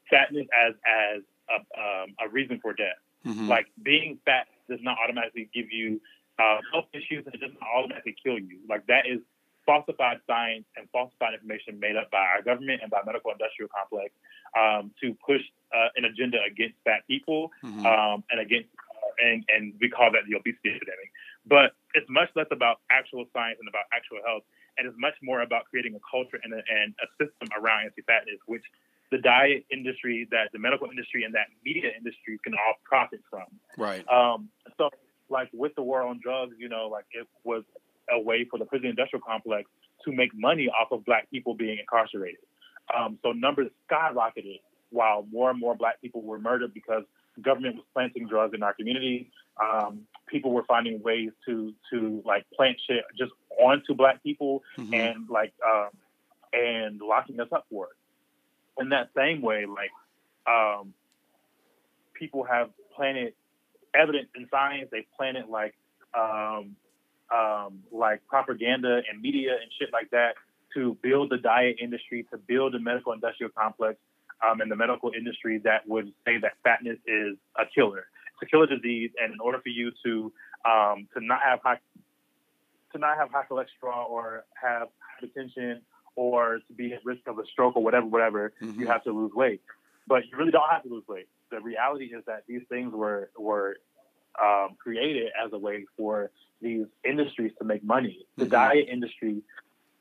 fatness as as a, um, a reason for death. Mm-hmm. Like being fat does not automatically give you uh, health issues and it does not automatically kill you. Like that is falsified science and falsified information made up by our government and by medical industrial complex um, to push uh, an agenda against fat people mm-hmm. um, and against uh, and and we call that the obesity epidemic. But it's much less about actual science and about actual health, and it's much more about creating a culture and a, and a system around anti-fatness, which the diet industry, that the medical industry, and that media industry can all profit from. Right. Um, so, like with the war on drugs, you know, like it was a way for the prison industrial complex to make money off of black people being incarcerated. Um, so numbers skyrocketed while more and more black people were murdered because government was planting drugs in our community. Um, people were finding ways to to like plant shit just onto black people mm-hmm. and like um, and locking us up for it in that same way, like um, people have planted evidence in science. They planted like um, um, like propaganda and media and shit like that to build the diet industry, to build the medical industrial complex um, and the medical industry that would say that fatness is a killer. It's a killer disease, and in order for you to um, to not have high to not have high cholesterol or have hypertension or to be at risk of a stroke or whatever, whatever, mm-hmm. you have to lose weight. But you really don't have to lose weight. The reality is that these things were were um, created as a way for these industries to make money. The mm-hmm. diet industry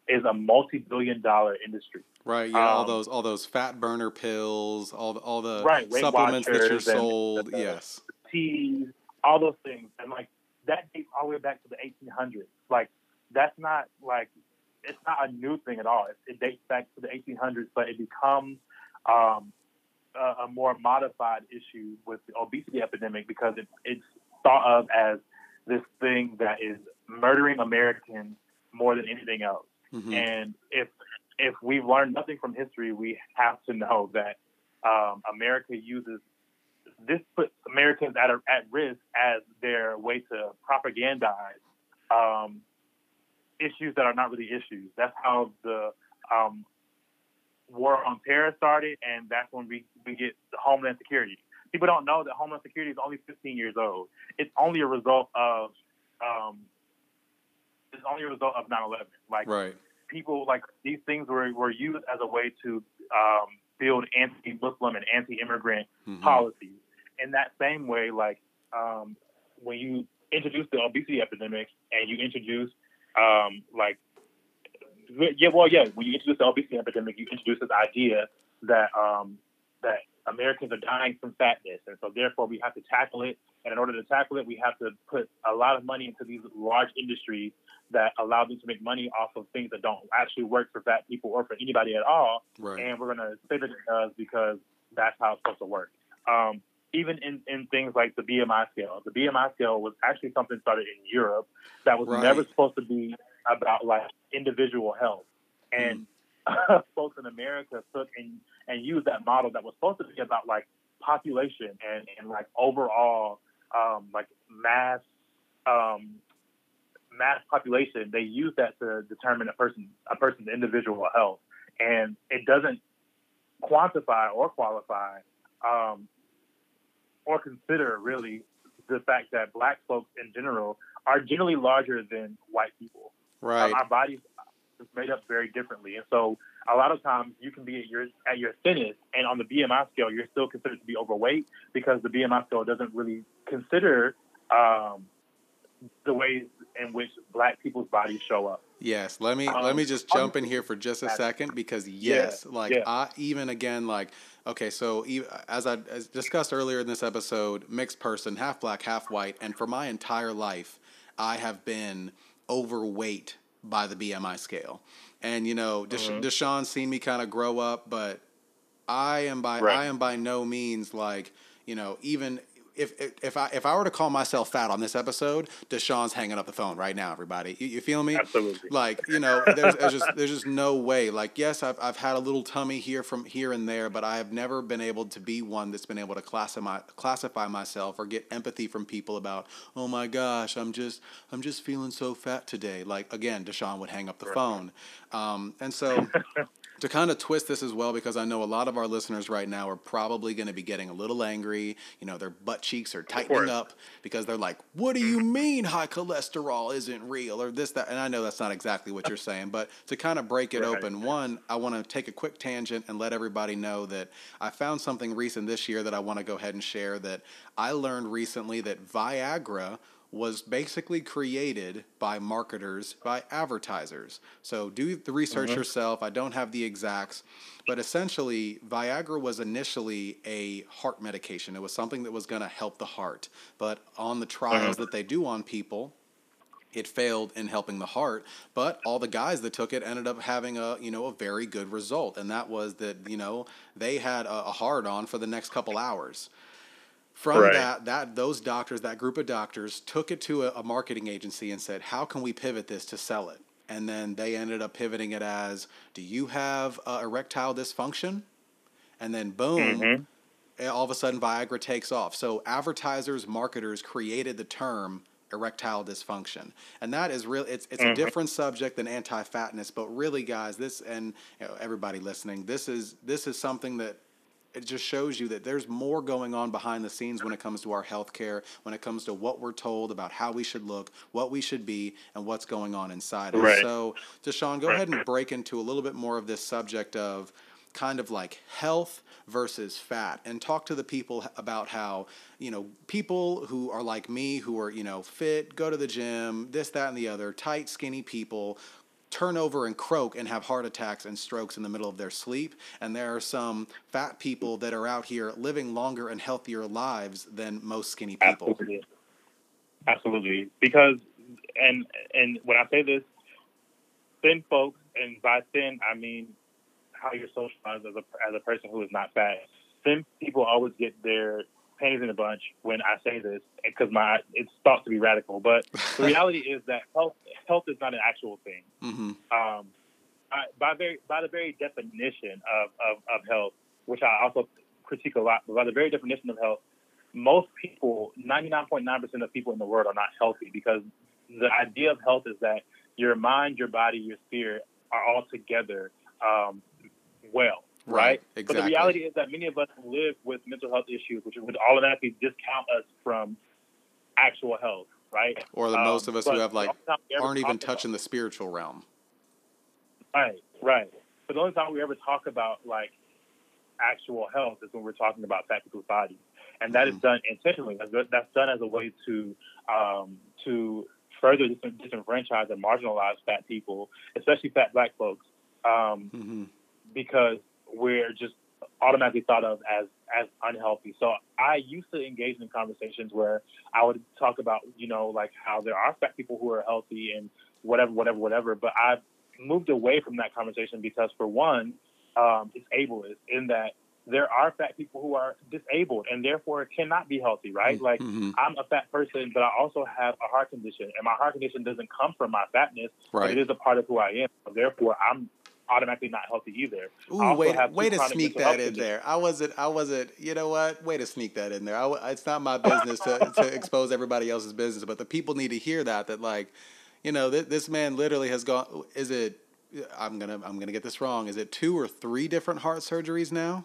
is a multi-billion-dollar industry. Right. Yeah. all those all those fat burner pills, all the all the Right, supplements that you're and sold. yes. teas, all those things, and like that dates all the way back to the 1800s. Like that's not like it's not a new thing at all. It, it dates back to the 1800s, but it becomes um, a, a more modified issue with the obesity epidemic because it, it's thought of as this thing that is murdering Americans more than anything else. Mhm. And if if we've learned nothing from history, we have to know that um, America uses this puts Americans at a, at risk as their way to propagandize um, issues that are not really issues. That's how the um, war on terror started, and that's when we, we get the Homeland Security. People don't know that Homeland Security is only 15 years old. It's only a result of um, it's only a result of 9/11. Like Right. people like these things were, were used as a way to um, build anti-Muslim and anti-immigrant Mhm. policies. In that same way, like um, when you introduce the obesity epidemic and you introduce um, like yeah, well, yeah, when you introduce the obesity epidemic, you introduce this idea that um, that Americans are dying from fatness, and so therefore we have to tackle it. And in order to tackle it, we have to put a lot of money into these large industries that allow them to make money off of things that don't actually work for fat people or for anybody at all Right. and we're going to say that it does because that's how it's supposed to work. Um, even in, in things like the BMI scale, the BMI scale was actually something started in Europe that was Right. never supposed to be about like individual health. And Mm. folks in America took and, and used that model that was supposed to be about like population and, and like overall um, like mass um, mass population. They use that to determine a person a person's individual health, and it doesn't quantify or qualify um, or consider really the fact that black folks in general are generally larger than white people. Right. Our, our bodies is made up very differently, and so a lot of times you can be at your at your thinnest, and on the BMI scale, you're still considered to be overweight because the BMI scale doesn't really consider um, the ways in which black people's bodies show up. Yes, let me Um, let me just jump in here for just a second because yes, like yeah. I even again like okay, so as I as discussed earlier in this episode, mixed person, half black, half white, and for my entire life, I have been overweight by the BMI scale, and you know, Desha- Mhm. Da'Shaun's seen me kind of grow up, but I am by Right. I am by no means like you know even. If, if, I if I were to call myself fat on this episode, Da'Shaun's hanging up the phone right now. Everybody, you, you feel me? Absolutely. Like you know, there's, there's just there's just no way. Like yes, I've I've had a little tummy here from here and there, but I have never been able to be one that's been able to classify classify myself or get empathy from people about. Oh my gosh, I'm just I'm just feeling so fat today. Like again, Da'Shaun would hang up the phone, um, and so. to kind of twist this as well, because I know a lot of our listeners right now are probably going to be getting a little angry. You know, their butt cheeks are tightening up because they're like, "What do you mm-hmm. mean high cholesterol isn't real?" or this that? And I know that's not exactly what you're saying, but to kind of break it Right. open, one, I want to take a quick tangent and let everybody know that I found something recent this year that I want to go ahead and share. That I learned recently that Viagra was basically created by marketers, by advertisers. So do the research mm-hmm. yourself. I don't have the exacts, but essentially, Viagra was initially a heart medication. It was something that was going to help the heart. But on the trials mm-hmm. that they do on people, it failed in helping the heart but all the guys that took it ended up having a you know a very good result and that was that you know they had a, a hard on for the next couple hours from Right. that that those doctors that group of doctors took it to a, a marketing agency and said how can we pivot this to sell it and then they ended up pivoting it as do you have uh, erectile dysfunction and then boom Mhm. eh, all of a sudden Viagra takes off. So advertisers, marketers created the term erectile dysfunction, and that is real. It's it's a different subject than anti-fatness, but really, guys, this and you know, everybody listening, this is this is something that. It just shows you that there's more going on behind the scenes when it comes to our health care, when it comes to what we're told about how we should look, what we should be, and what's going on inside us. Right. So, Da'Shaun, go Right. ahead and break into a little bit more of this subject of kind of like health versus fat and talk to the people about how you know people who are like me who are you know fit go to the gym this that and the other tight skinny people turn over and croak and have heart attacks and strokes in the middle of their sleep. And there are some fat people that are out here living longer and healthier lives than most skinny people. Absolutely. Absolutely. Because and and when I say this, thin folks, and by thin I mean how you're socialized as a as a person who is not fat. Thin people always get their panties in a bunch when I say this because my it's thought to be radical, but the reality is that health health is not an actual thing. Mm-hmm. Um, I, by very by the very definition of, of, of health, which I also critique a lot, but by the very definition of health, most people, 99.9% of people in the world are not healthy because the idea of health is that your mind, your body, your spirit are all together um, well, right? Right, But the reality is that many of us live with mental health issues, which would automatically discount us from actual health, right? Or the Um, most of us who have like only time we ever aren't even about- touching the spiritual realm. Right, right. But the only time we ever talk about like actual health is when we're talking about fat people's bodies, and that is Mhm. done intentionally. That's, done as a way to um, to further disenfranchise and marginalize fat people, especially fat black folks, um, hmm because we're just automatically thought of as as unhealthy. So I used to engage in conversations where I would talk about, you know, like how there are fat people who are healthy and whatever, whatever, whatever. But I've moved away from that conversation because, for one, um, it's ableist in that there are fat people who are disabled and therefore cannot be healthy, right? Like hmm I'm a fat person, but I also have a heart condition, and my heart condition doesn't come from my fatness, Right. it is a part of who I am. So therefore, I'm automatically not healthy either. Ooh, wait, way to sneak that in there. I wasn't, I wasn't, you know what? Way to sneak that in there. I, it's not my business to, to expose everybody else's business, but the people need to hear that, that like, you know, th- this man literally has gone, is it, I'm going to, I'm going to get this wrong. Is it two or three different heart surgeries now?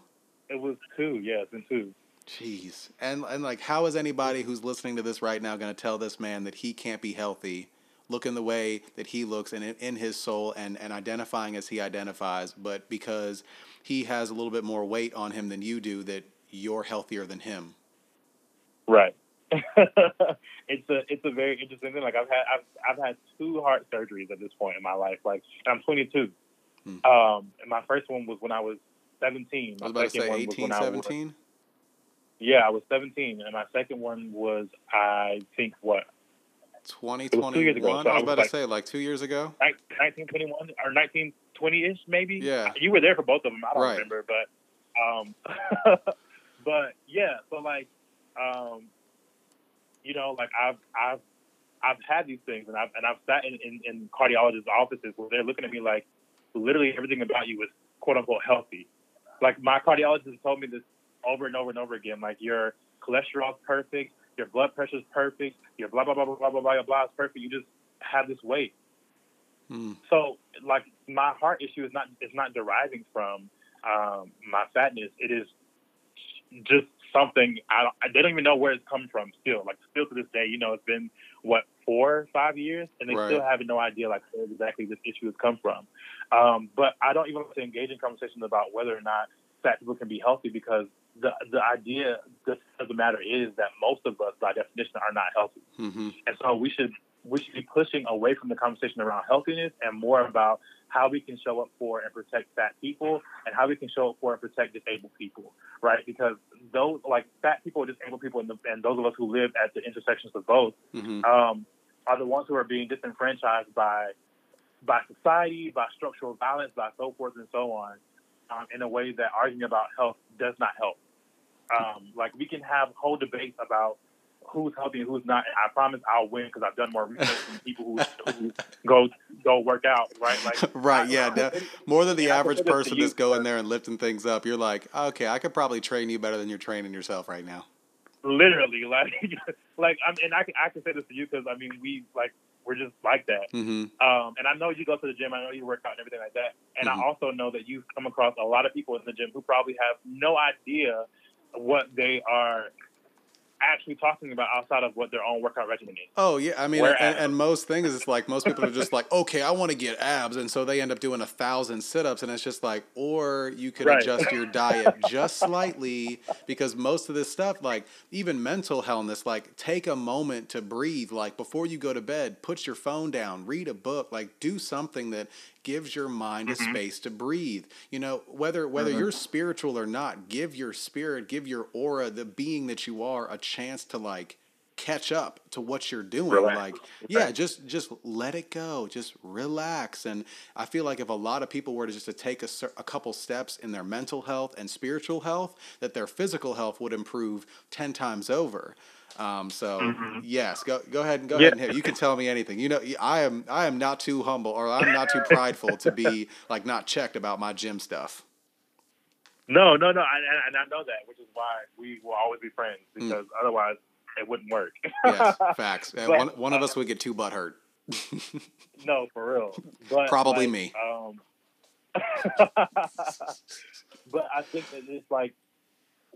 It was two, yes, and two. Jeez. And, and like, how is anybody who's listening to this right now going to tell this man that he can't be healthy, looking the way that he looks and in, his soul and, and identifying as he identifies, but because he has a little bit more weight on him than you do, that you're healthier than him? Right. it's a it's a very interesting thing. Like I've had I've I've had two heart surgeries at this point in my life. Like I'm 22. Hmm. Um, and my first one was when I was 17. I was about to second say one was 18, when I was 17. yeah I was 17, and my second one was I think what 2021. years ago, so I I was was about like- to say like two years ago. 1921 or 1920 ish maybe. Yeah. You were there for both of them. I don't Right. remember, but um, but yeah. So like, um, you know, like I've I've I've had these things, and I've and I've sat in, in, in cardiologists' offices where they're looking at me like, literally everything about you is quote unquote healthy. Like my cardiologist told me this over and over and over again. Like your cholesterol's perfect, your blood pressure's perfect, your blah blah blah blah blah blah blah blah is perfect. You just have this weight. Hmm. So, like, my heart issue is not is not deriving from um, my fatness. It is just something I don't. I, they don't even know where it's come from. Still, like, still to this day, you know, it's been what four, five years, and they Right. still have no idea like where exactly this issue has come from. Um, but I don't even want to engage in conversations about whether or not fat people can be healthy because the the idea the, of the matter is that most of us, by definition, are not healthy. hmm And so we should we should be pushing away from the conversation around healthiness and more about how we can show up for and protect fat people and how we can show up for and protect disabled people, right? Because those like fat people, disabled people, and, the, and those of us who live at the intersections of both hmm um, are the ones who are being disenfranchised by by society, by structural violence, by so forth and so on, um, in a way that arguing about health does not help. Um, like we can have whole debates about who's healthy and who's not. And I promise I'll win because I've done more research than people who, who go go work out. Right? Like Right, yeah, I- de- More than the average put this to person just going there and lifting things up. You're like, okay, I could probably train you better than you're training yourself right now. literally, like, like I'm, and I can I can say this to you because I mean we like we're just like that. hmm Um, and I know you go to the gym. I know you work out and everything like that. And Mhm. I also know that you've come across a lot of people in the gym who probably have no idea what they are actually talking about outside of what their own workout regimen is. Oh yeah, I mean, and, and, most things it's like most people are just like, okay, I want to get abs, and so they end up doing a thousand sit-ups, and it's just like, or you could right. adjust your diet just slightly because most of this stuff, like even mental healthness, like take a moment to breathe, like before you go to bed, put your phone down, read a book, like do something that gives your mind mm-hmm. a space to breathe. You know, whether whether mm-hmm. you're spiritual or not, give your spirit, give your aura, the being that you are, a chance to like catch up to what you're doing relax. like yeah just just let it go just relax and i feel like if a lot of people were to just to take a, a couple steps in their mental health and spiritual health that their physical health would improve 10 times over um, so mm-hmm. yes, go go ahead and go yeah. ahead and hit. You can tell me anything. You know, I am I am not too humble or I'm not too prideful to be like not checked about my gym stuff. No, no, no, I, and I know that, which is why we will always be friends mm. because mm. otherwise it wouldn't work. yes, facts. but, one one of uh, us would get too butt hurt. no, for real. But probably like, me. Um, but I think that it's like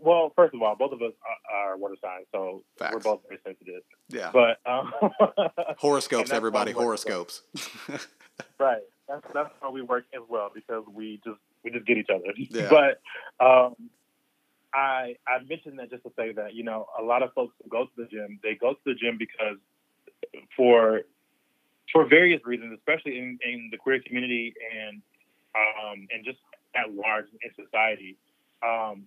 well, first of all, both of us are, are water signs, so Facts. we're both very sensitive. Yeah. But um, horoscopes, everybody, horoscopes. right. That's that's how we work as well because we just we just get each other. Yeah. But um, I I mentioned that just to say that you know a lot of folks who go to the gym they go to the gym because for for various reasons, especially in, in the queer community and um, and just at large in society. Um,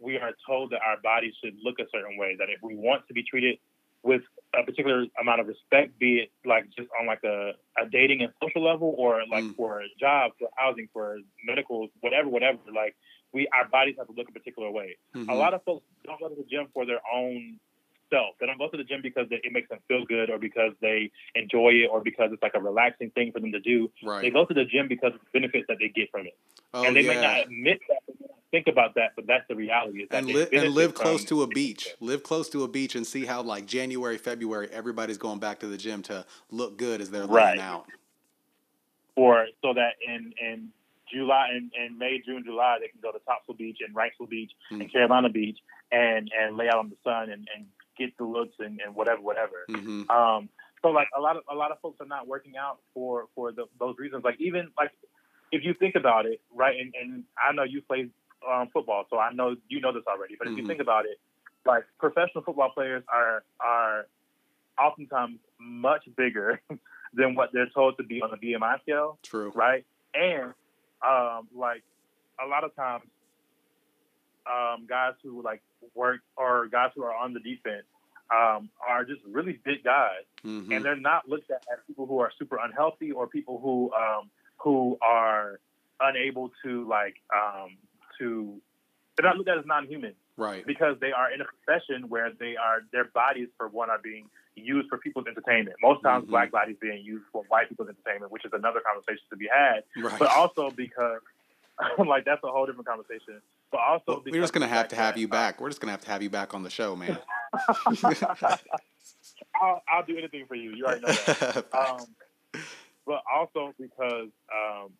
we are told that our bodies should look a certain way. That if we want to be treated with a particular amount of respect, be it like just on like a, a dating and social level, or like mm. for a job, for housing, for medical, whatever, whatever. Like we, our bodies have to look a particular way. Mm-hmm. A lot of folks don't go to the gym for their own self. They don't go to the gym because it makes them feel good, or because they enjoy it, or because it's like a relaxing thing for them to do. Right. They go to the gym because of the benefits that they get from it, oh, and they yeah. may not admit that think about that, but that's the reality. and, li- and live close to a beach. Live close to a beach and see how like January, February, everybody's going back to the gym to look good as they're right. laying out. Or so that in in July in, in May, June, July, they can go to Topsail Beach and Wrightsville Beach mm-hmm. and Carolina Beach and and lay out on the sun and, and get the looks and, and whatever, whatever. Mm-hmm. Um, so like a lot of a lot of folks are not working out for for the, those reasons. Like even like if you think about it, right? And, and I know you played um, football, so I know you know this already. But if mm-hmm. you think about it, like professional football players are are oftentimes much bigger than what they're told to be on the BMI scale. True. Right. And um, like a lot of times, um, guys who like work or guys who are on the defense um, are just really big guys, mm-hmm. and they're not looked at as people who are super unhealthy or people who um, who are unable to like um, to they're not looked at as non-human, right? Because they are in a profession where they are their bodies, for one, are being used for people's entertainment. Most times, mm-hmm. black bodies being used for white people's entertainment, which is another conversation to be had. Right. But also because, like, that's a whole different conversation. But also, well, we're just gonna have to have you back. We're just gonna have to have you back on the show, man. I'll, I'll, do anything for you. You already know that. um, but also because, um,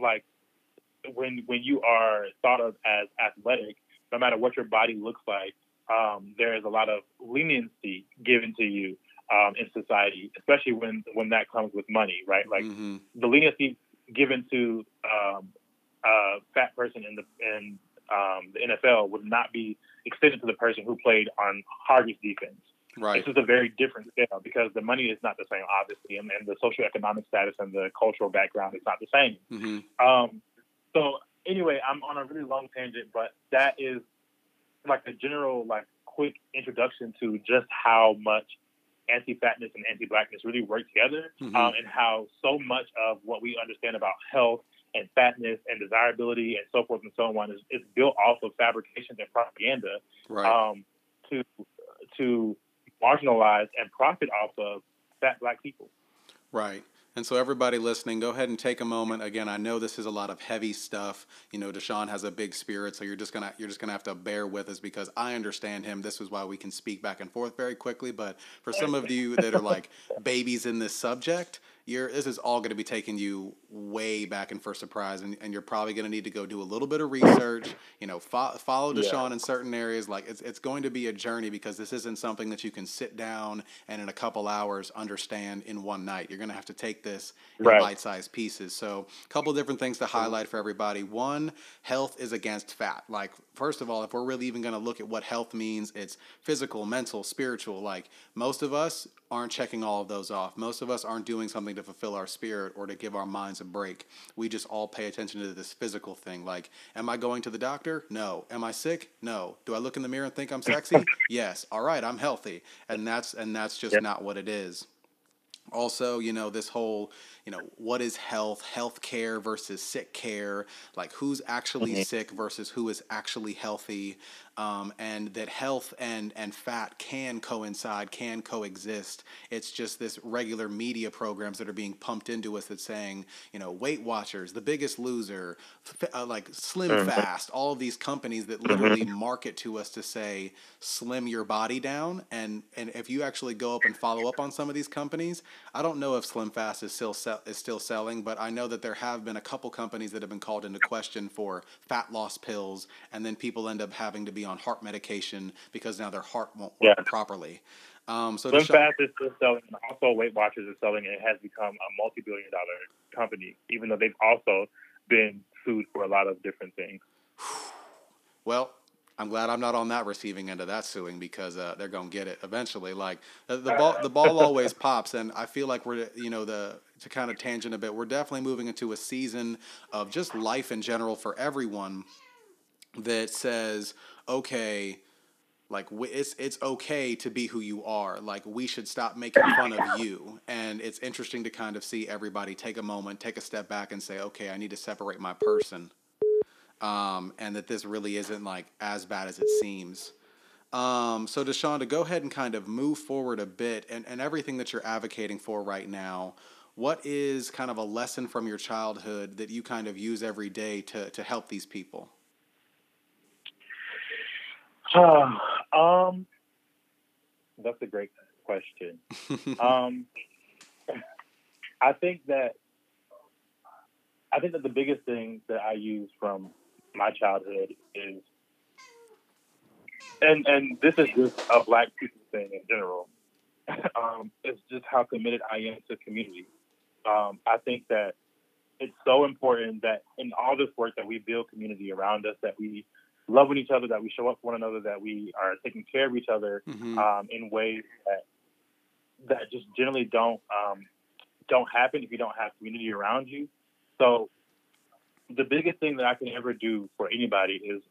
like, when when you are thought of as athletic, no matter what your body looks like, um, there is a lot of leniency given to you um, in society, especially when when that comes with money, right? Like mm-hmm. the leniency given to um, a fat person in the in um, the NFL would not be extended to the person who played on Hoggard's defense. Right. This is a very different scale because the money is not the same, obviously, and, and the socioeconomic status and the cultural background is not the same. Mm-hmm. So anyway, I'm on a really long tangent, but that is like a general, like quick introduction to just how much anti-fatness and anti-blackness really work together, mm-hmm. um, and how so much of what we understand about health and fatness and desirability and so forth and so on is, is built off of fabrications and propaganda right. um, to to marginalize and profit off of fat black people. Right. And so, everybody listening, go ahead and take a moment. Again, I know this is a lot of heavy stuff. You know, Da'Shaun has a big spirit, so you're just gonna you're just gonna have to bear with us because I understand him. This is why we can speak back and forth very quickly. But for some of you that are like babies in this subject, you're this is all going to be taking you way back in First Surprise, and, and you're probably going to need to go do a little bit of research. You know, fo- follow Da'Shaun yeah. in certain areas. Like it's it's going to be a journey because this isn't something that you can sit down and in a couple hours understand in one night. You're going to have to take this in right. bite-sized pieces. So, a couple different things to highlight for everybody. One, health is against fat. Like first of all, if we're really even going to look at what health means, it's physical, mental, spiritual. Like most of us aren't checking all of those off. Most of us aren't doing something to fulfill our spirit or to give our minds a break. We just all pay attention to this physical thing. Like, am I going to the doctor? No. Am I sick? No. Do I look in the mirror and think I'm sexy? yes. All right, I'm healthy. And that's and that's just not what it is. Also, you know, this whole you know, what is health, health care versus sick care, like who's actually mm-hmm. sick versus who is actually healthy, um, and that health and, and fat can coincide, can coexist. It's just this regular media programs that are being pumped into us that's saying, you know, Weight Watchers, The Biggest Loser, uh, like Slim mm-hmm. Fast, all of these companies that literally mm-hmm. market to us to say, slim your body down. And, and if you actually go up and follow up on some of these companies, I don't know if Slim Fast is still is still selling, but I know that there have been a couple companies that have been called into question for fat loss pills, and then people end up having to be on heart medication because now their heart won't work yeah. properly. Um, so Slim Fast is still selling. Also, Weight Watchers is selling, and it has become a multi-billion-dollar company, even though they've also been sued for a lot of different things. Well, I'm glad I'm not on that receiving end of that suing because uh, they're gonna get it eventually. Like the, the ball, the ball always pops, and I feel like we're you know the to kind of tangent a bit. We're definitely moving into a season of just life in general for everyone that says, okay, like it's it's okay to be who you are. Like we should stop making fun of you. And it's interesting to kind of see everybody take a moment, take a step back, and say, okay, I need to separate my person um, and that this really isn't like as bad as it seems. Um, so Da'Shaun, to go ahead and kind of move forward a bit and, and everything that you're advocating for right now, what is kind of a lesson from your childhood that you kind of use every day to, to help these people? Uh, um, that's a great question. um, I think that I think that the biggest thing that I use from my childhood is, and and this is just a black people thing in general. um, it's just how committed I am to community. Um, I think that it's so important that in all this work that we build community around us, that we love each other, that we show up for one another, that we are taking care of each other mm-hmm. um, in ways that that just generally don't um, don't happen if you don't have community around you. So the biggest thing that I can ever do for anybody is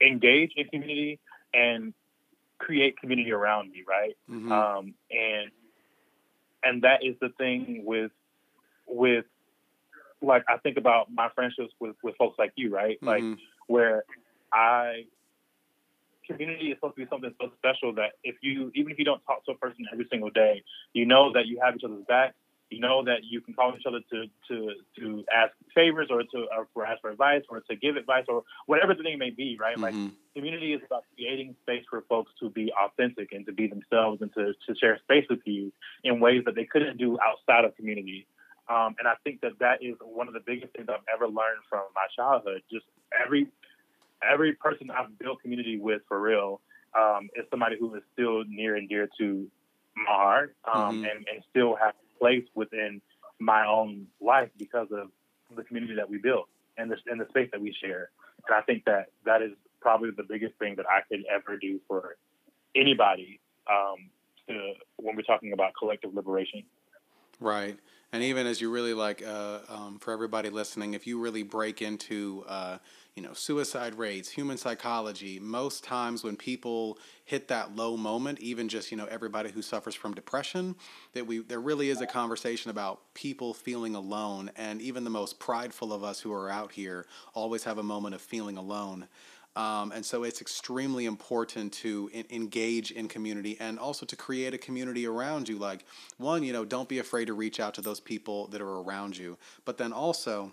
engage in community and create community around me, right? Mm-hmm. Um, and and that is the thing with with like I think about my friendships with with folks like you, right? Mm-hmm. Like where I community is supposed to be something so special that if you even if you don't talk to a person every single day, you know that you have each other's back you know that you can call each other to to to ask favors or to or ask for advice or to give advice or whatever the thing may be, right? Mm-hmm. Like community is about creating space for folks to be authentic and to be themselves and to, to share space with you in ways that they couldn't do outside of community. Um, and I think that that is one of the biggest things I've ever learned from my childhood. Just every every person I've built community with for real um, is somebody who is still near and dear to my heart um, mm-hmm. and, and still have place within my own life because of the community that we built and the, and the space that we share. And I think that that is probably the biggest thing that I could ever do for anybody um, to, when we're talking about collective liberation. Right. And even as you really like, uh, um, for everybody listening, if you really break into uh, you know, suicide rates, human psychology, most times when people hit that low moment, even just, you know, everybody who suffers from depression, that we there really is a conversation about people feeling alone. And even the most prideful of us who are out here always have a moment of feeling alone. Um, and so it's extremely important to in- engage in community and also to create a community around you. Like, one, you know, don't be afraid to reach out to those people that are around you. But then also,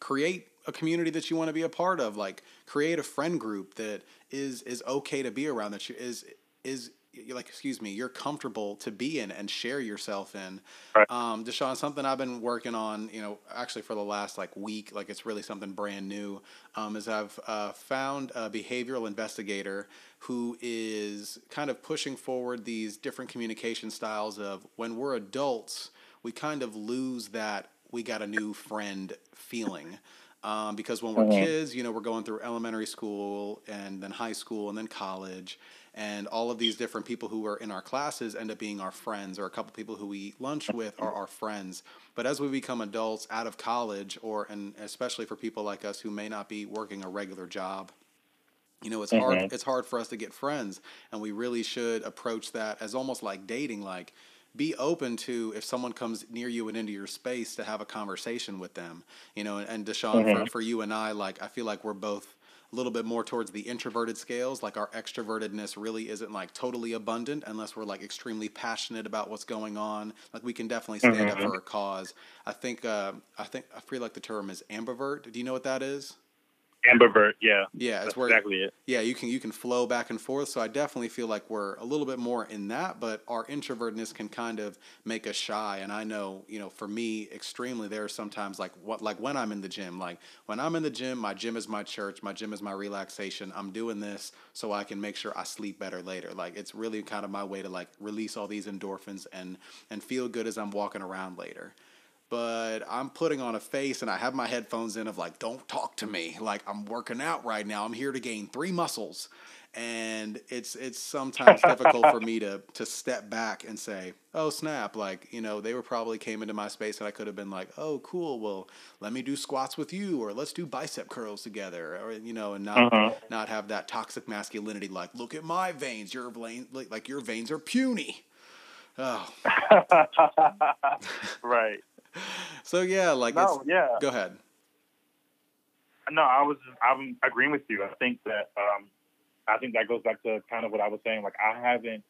create a community that you want to be a part of like create a friend group that is is okay to be around that you, is is like excuse me you're comfortable to be in and share yourself in Right. um da'shaun something i've been working on you know actually for the last like week like it's really something brand new um is i've uh, found a behavioral investigator who is kind of pushing forward these different communication styles of when we're adults we kind of lose that we got a new friend feeling um, because when we're Mhm. kids, you know, we're going through elementary school and then high school and then college, and all of these different people who are in our classes end up being our friends, or a couple people who we eat lunch with are our friends. But as we become adults out of college, or and especially for people like us who may not be working a regular job, you know, it's hard. Mhm. It's hard for us to get friends, and we really should approach that as almost like dating. Like, be open to if someone comes near you and into your space to have a conversation with them. You know, and, and Da'Shaun, for, Mhm. for you and I, like, I feel like we're both a little bit more towards the introverted scales. Like, our extrovertedness really isn't like totally abundant unless we're like extremely passionate about what's going on. Like, we can definitely stand up Mhm. for a cause. I think, uh, I think, I feel like the term is ambivert. Do you know what that is? Ambivert, yeah. Yeah, it's where exactly it. yeah, you can you can flow back and forth. So I definitely feel like we're a little bit more in that, but our introvertness can kind of make us shy. And I know, you know, for me, extremely, there are sometimes like what like when I'm in the gym, like when I'm in the gym, my gym is my church, my gym is my relaxation. I'm doing this so I can make sure I sleep better later. Like it's really kind of my way to like release all these endorphins and and feel good as I'm walking around later but I'm putting on a face and I have my headphones in of like, don't talk to me. Like I'm working out right now. I'm here to gain three muscles. And it's it's sometimes difficult for me to to step back and say, oh snap, like, you know, they were probably came into my space and I could have been like, oh cool, well, let me do squats with you or let's do bicep curls together or you know, and not Mhm. not have that toxic masculinity like, look at my veins, your vein like, like your veins are puny. Oh. right. So yeah, like No, yeah. go ahead. No, I was I'm agreeing with you. I think that um, I think that goes back to kind of what I was saying. Like I haven't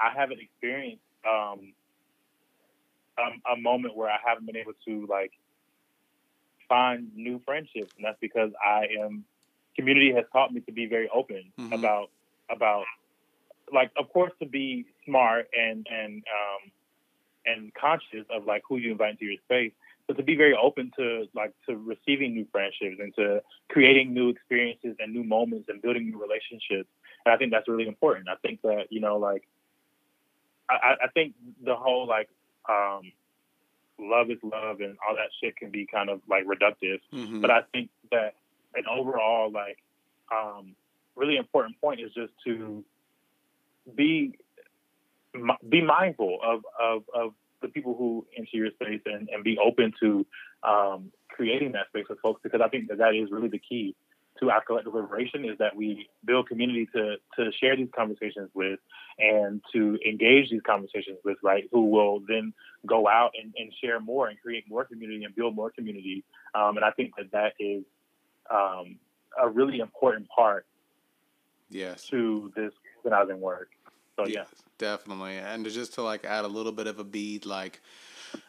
I haven't experienced um, um, a moment where I haven't been able to like find new friendships, and that's because I am community has taught me to be very open Mhm. about about like of course to be smart and and um, and conscious of like who you invite into your space but to be very open to like to receiving new friendships and to creating new experiences and new moments and building new relationships. And I think that's really important. I think that you know, like, I, I think the whole like um, love is love and all that shit can be kind of like reductive. Mhm. But I think that an overall like um, really important point is just to be be mindful of, of, of the people who enter your space and, and be open to um, creating that space with folks because I think that that is really the key to our collective liberation is that we build community to, to share these conversations with and to engage these conversations with, right, who will then go out and, and share more and create more community and build more community. Um, and I think that that is um, a really important part yes. to this organizing work. So yeah. Yes, definitely. And just to like add a little bit of a bead, like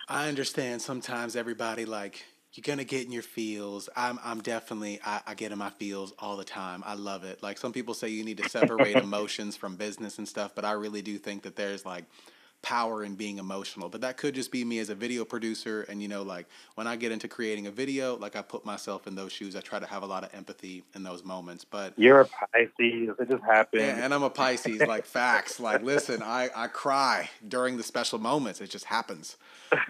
I understand sometimes everybody like you're gonna get in your feels. I'm I'm definitely I, I get in my feels all the time. I love it. Like some people say you need to separate emotions from business and stuff, but I really do think that there's like power in being emotional. But that could just be me as a video producer and you know, like when I get into creating a video, like I put myself in those shoes. I try to have a lot of empathy in those moments. But You're a Pisces. It just happened. yeah, and I'm a Pisces, like facts. Like, listen, I, I cry during the special moments. It just happens.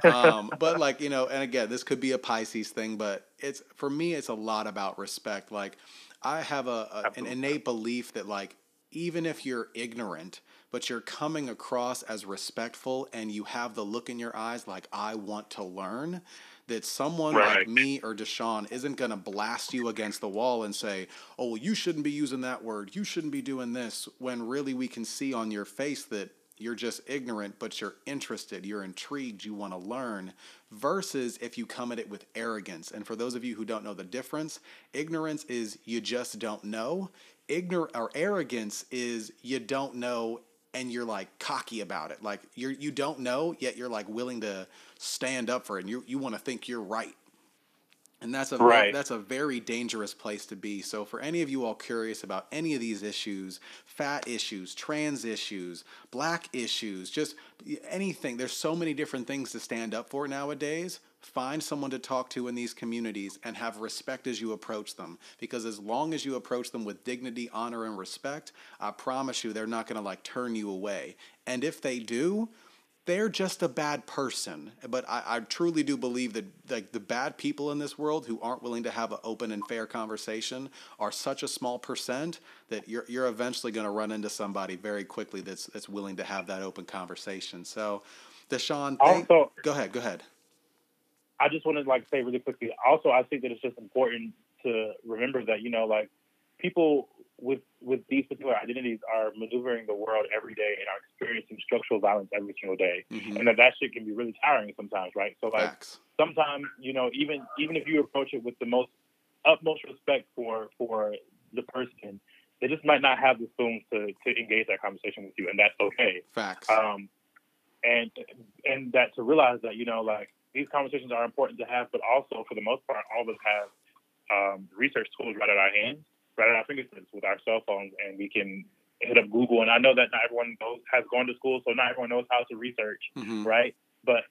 Um, but like, you know, and again, this could be a Pisces thing, but it's for me, it's a lot about respect. Like, I have a, a an innate belief that like, even if you're ignorant, but you're coming across as respectful and you have the look in your eyes like I want to learn, that someone like me or Da'Shaun isn't going to blast you against the wall and say, oh, well, you shouldn't be using that word. You shouldn't be doing this. When really we can see on your face that you're just ignorant, but you're interested, you're intrigued, you want to learn, versus if you come at it with arrogance. And for those of you who don't know the difference, ignorance is you just don't know. Ignor- or arrogance is you don't know and you're like cocky about it. Like you're you don't know, yet you're like willing to stand up for it and you you want to think you're right. And that's a Right. that's a very dangerous place to be. So for any of you all curious about any of these issues, fat issues, trans issues, black issues, just anything, there's so many different things to stand up for nowadays. Find someone to talk to in these communities and have respect as you approach them. Because as long as you approach them with dignity, honor, and respect, I promise you they're not going to like turn you away. And if they do, they're just a bad person. But I, I truly do believe that like the bad people in this world who aren't willing to have an open and fair conversation are such a small percent that you're you're eventually going to run into somebody very quickly that's that's willing to have that open conversation. So, Da'Shaun, thank- Also, go ahead, go ahead. I just want to like say really quickly. Also, I think that it's just important to remember that you know, like people with with these particular identities are maneuvering the world every day and are experiencing structural violence every single day, Mhm. and that that shit can be really tiring sometimes, right? So like Facts. sometimes you know, even even if you approach it with the most utmost respect for for the person, they just might not have the spoons to to engage that conversation with you, and that's okay. Facts. um, and and that to realize that you know like these conversations are important to have, but also for the most part, all of us have um, research tools right at our hands, right at our fingertips with our cell phones, and we can hit up Google. And I know that not everyone knows has gone to school, so not everyone knows how to research, Mhm. right? But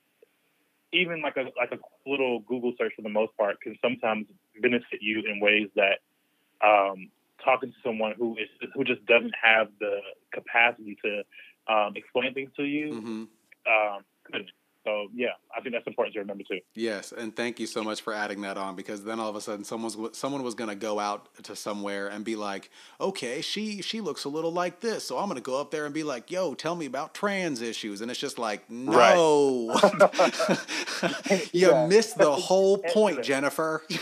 even like a like a little Google search for the most part can sometimes benefit you in ways that um, talking to someone who is who just doesn't have the capacity to um, explain things to you Mhm. um, couldn't. So yeah, I think that's important to remember too. Yes, and thank you so much for adding that on because then all of a sudden someone's someone was going to go out to somewhere and be like, "Okay, she she looks a little like this." So I'm going to go up there and be like, "Yo, tell me about trans issues." And it's just like, Right. "No." you Yeah. missed the whole point. Jennifer.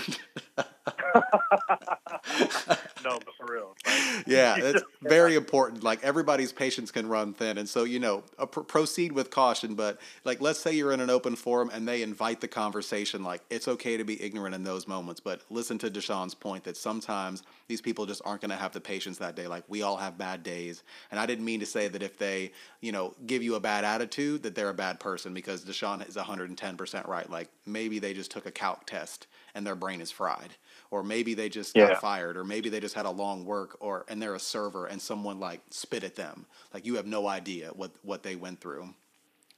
no, but for real. Like, yeah, it's very important. Like everybody's patience can run thin, and so you know, pr- proceed with caution. But like, let's say you're in an open forum and they invite the conversation. Like, it's okay to be ignorant in those moments. But listen to Da'Shaun's point that sometimes these people just aren't going to have the patience that day. Like we all have bad days, and I didn't mean to say that if they, you know, give you a bad attitude that they're a bad person because Da'Shaun is 110 percent right. Like maybe they just took a calc test and their brain is fried, or maybe they just got fired, or maybe they just had a long work, or and they're a server and someone like spit at them. Like you have no idea what what they went through.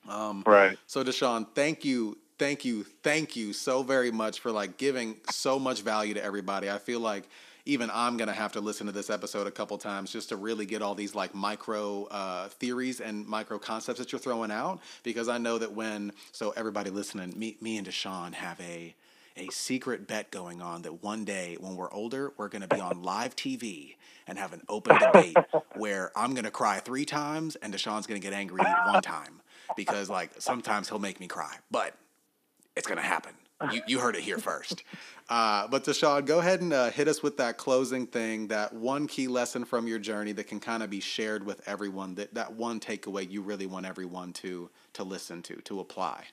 Um, right. so Da'Shaun, thank you, thank you, thank you so very much for like giving so much value to everybody. I feel like even I'm gonna have to listen to this episode a couple times just to really get all these like micro uh, theories and micro concepts that you're throwing out because I know that when so everybody listening, me me and Da'Shaun have a a secret bet going on that one day when we're older, we're going to be on live TV and have an open debate where I'm going to cry three times and Da'Shaun's going to get angry one time because, like, sometimes he'll make me cry, but it's going to happen. You, you heard it here first. Uh, but Da'Shaun, go ahead and uh, hit us with that closing thing, that one key lesson from your journey that can kind of be shared with everyone, that, that one takeaway you really want everyone to, to listen to, to apply.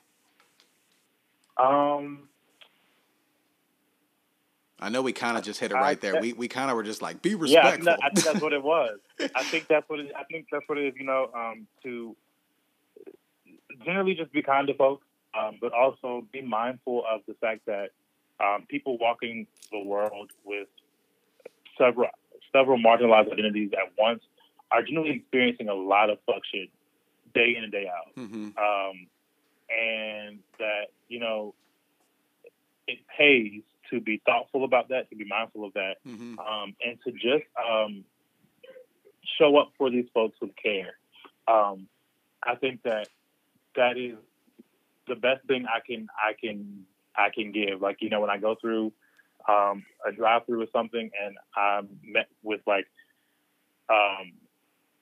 Um, I know we kind of just hit it right there. We we kind of were just like, be yeah, respectful. that, I think that's what it was. I think that's what it, I think that's what it is. You know, um, to generally just be kind to folks, um, but also be mindful of the fact that um, people walking the world with several several marginalized identities at once are generally experiencing a lot of fuck shit day in and day out. hmm um, and that you know it pays to be thoughtful about that, to be mindful of that, hmm um, and to just um, show up for these folks with care. Um, I think that that is the best thing I can I can I can give. Like you know, when I go through um, a drive-through or something, and I'm met with like um,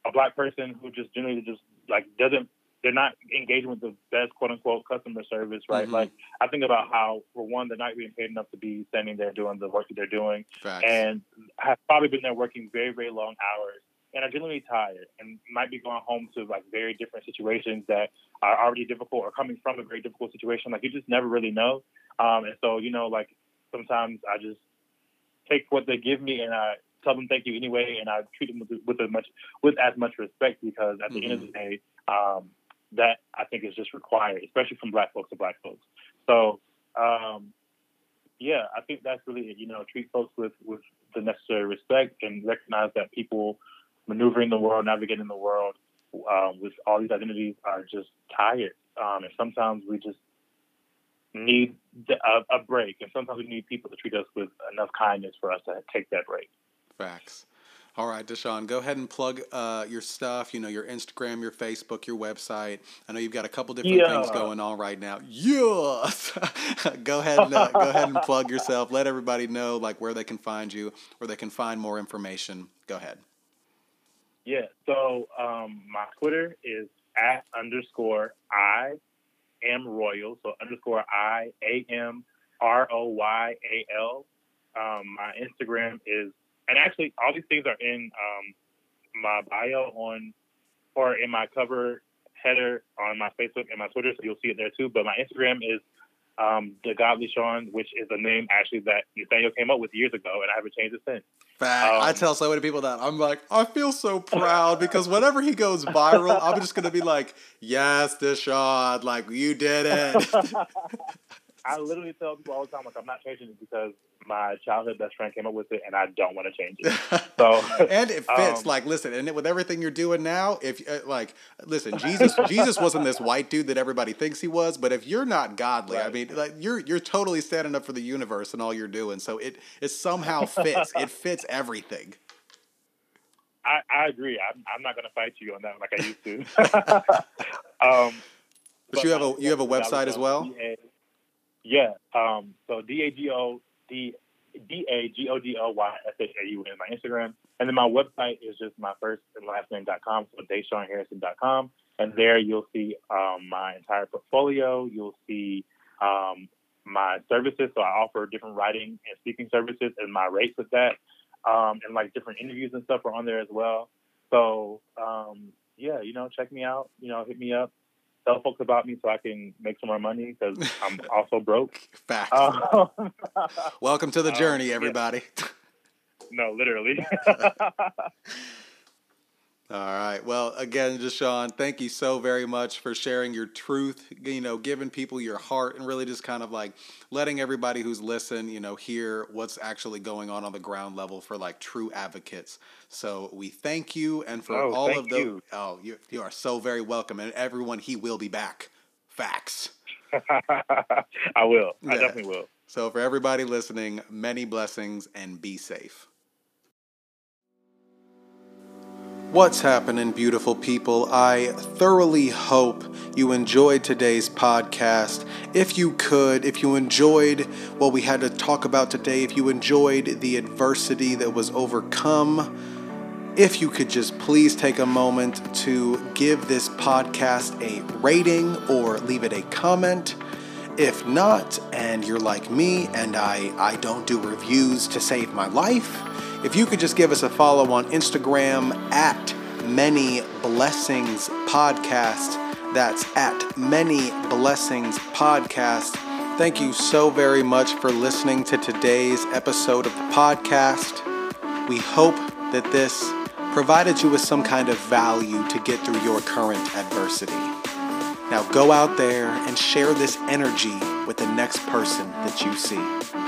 a black person who just generally just like doesn't they're not engaging with the best quote unquote customer service, right? Mhm. Like I think about how for one they're not being paid enough to be standing there doing the work that they're doing Facts. and have probably been there working very, very long hours and are generally tired and might be going home to like very different situations that are already difficult or coming from a very difficult situation. Like you just never really know. Um, and so, you know, like sometimes I just take what they give me and I tell them thank you anyway and I treat them with, with as much with as much respect because at the end of the day, um, that I think is just required, especially from black folks to black folks. So um, yeah, I think that's really it. You know, treat folks with with the necessary respect and recognize that people maneuvering the world, navigating the world um, with all these identities are just tired, um, and sometimes we just need a, a break, and sometimes we need people to treat us with enough kindness for us to take that break. Facts. All right, Da'Shaun, go ahead and plug uh, your stuff. You know, your Instagram, your Facebook, your website. I know you've got a couple different yeah. things going on right now. Yes. go ahead and uh, go ahead and plug yourself. Let everybody know like where they can find you, where they can find more information. Go ahead. Yeah. So um, my Twitter is at underscore I am royal. So underscore I A M R O Y A L. Um, my Instagram is and actually all these things are in um, my bio on or in my cover header on my Facebook and my Twitter, so you'll see it there too. But my Instagram is um, the Godly Shaun, which is a name actually that Nathanael came up with years ago, and I haven't changed it since. Fact. Um, I tell so many people that I'm like, I feel so proud because whenever he goes viral, I'm just gonna be like, "Yes, Da'Shaun, like you did it." I literally tell people all the time, like, I'm not changing it because my childhood best friend came up with it, and I don't want to change it. So, and it fits. Um, like, listen, and with everything you're doing now, if uh, like, listen, Jesus, Jesus wasn't this white dude that everybody thinks he was, but if you're not godly, right. I mean, like, you're you're totally standing up for the universe and all you're doing. So it it somehow fits. it fits everything. I, I agree. I'm, I'm not going to fight you on that like I used to. um, but, but, you have a you have a website as well. Yeah. Um, so D A G O D D A G O D L Y S H A U N my Instagram. And then my website is just my first and last name.com, so DaShaunHarrison.com. And there you'll see um, my entire portfolio. You'll see um, my services. So I offer different writing and speaking services and my rates with that. Um, and like different interviews and stuff are on there as well. So um, yeah, you know, check me out. You know, hit me up tell folks about me so I can make some more money because I'm also broke. Facts. Um, Welcome to the um, journey, everybody. Yeah. No, literally. All right. Well, again, Da'Shaun, thank you so very much for sharing your truth, you know, giving people your heart and really just kind of like letting everybody who's listened, you know, hear what's actually going on on the ground level for like true advocates. So we thank you. And for oh, all of those, oh, you, you are so very welcome. And everyone, he will be back. Facts. I will. I definitely will. So for everybody listening, many blessings and be safe. What's happening, beautiful people? I thoroughly hope you enjoyed today's podcast. If you could, if you enjoyed what we had to talk about today, if you enjoyed the adversity that was overcome, if you could just please take a moment to give this podcast a rating or leave it a comment. If not, and you're like me and I, I don't do reviews to save my life, if you could just give us a follow on Instagram at Many Blessings Podcast. That's at Many Blessings Podcast. Thank you so very much for listening to today's episode of the podcast. We hope that this provided you with some kind of value to get through your current adversity. Now go out there and share this energy with the next person that you see.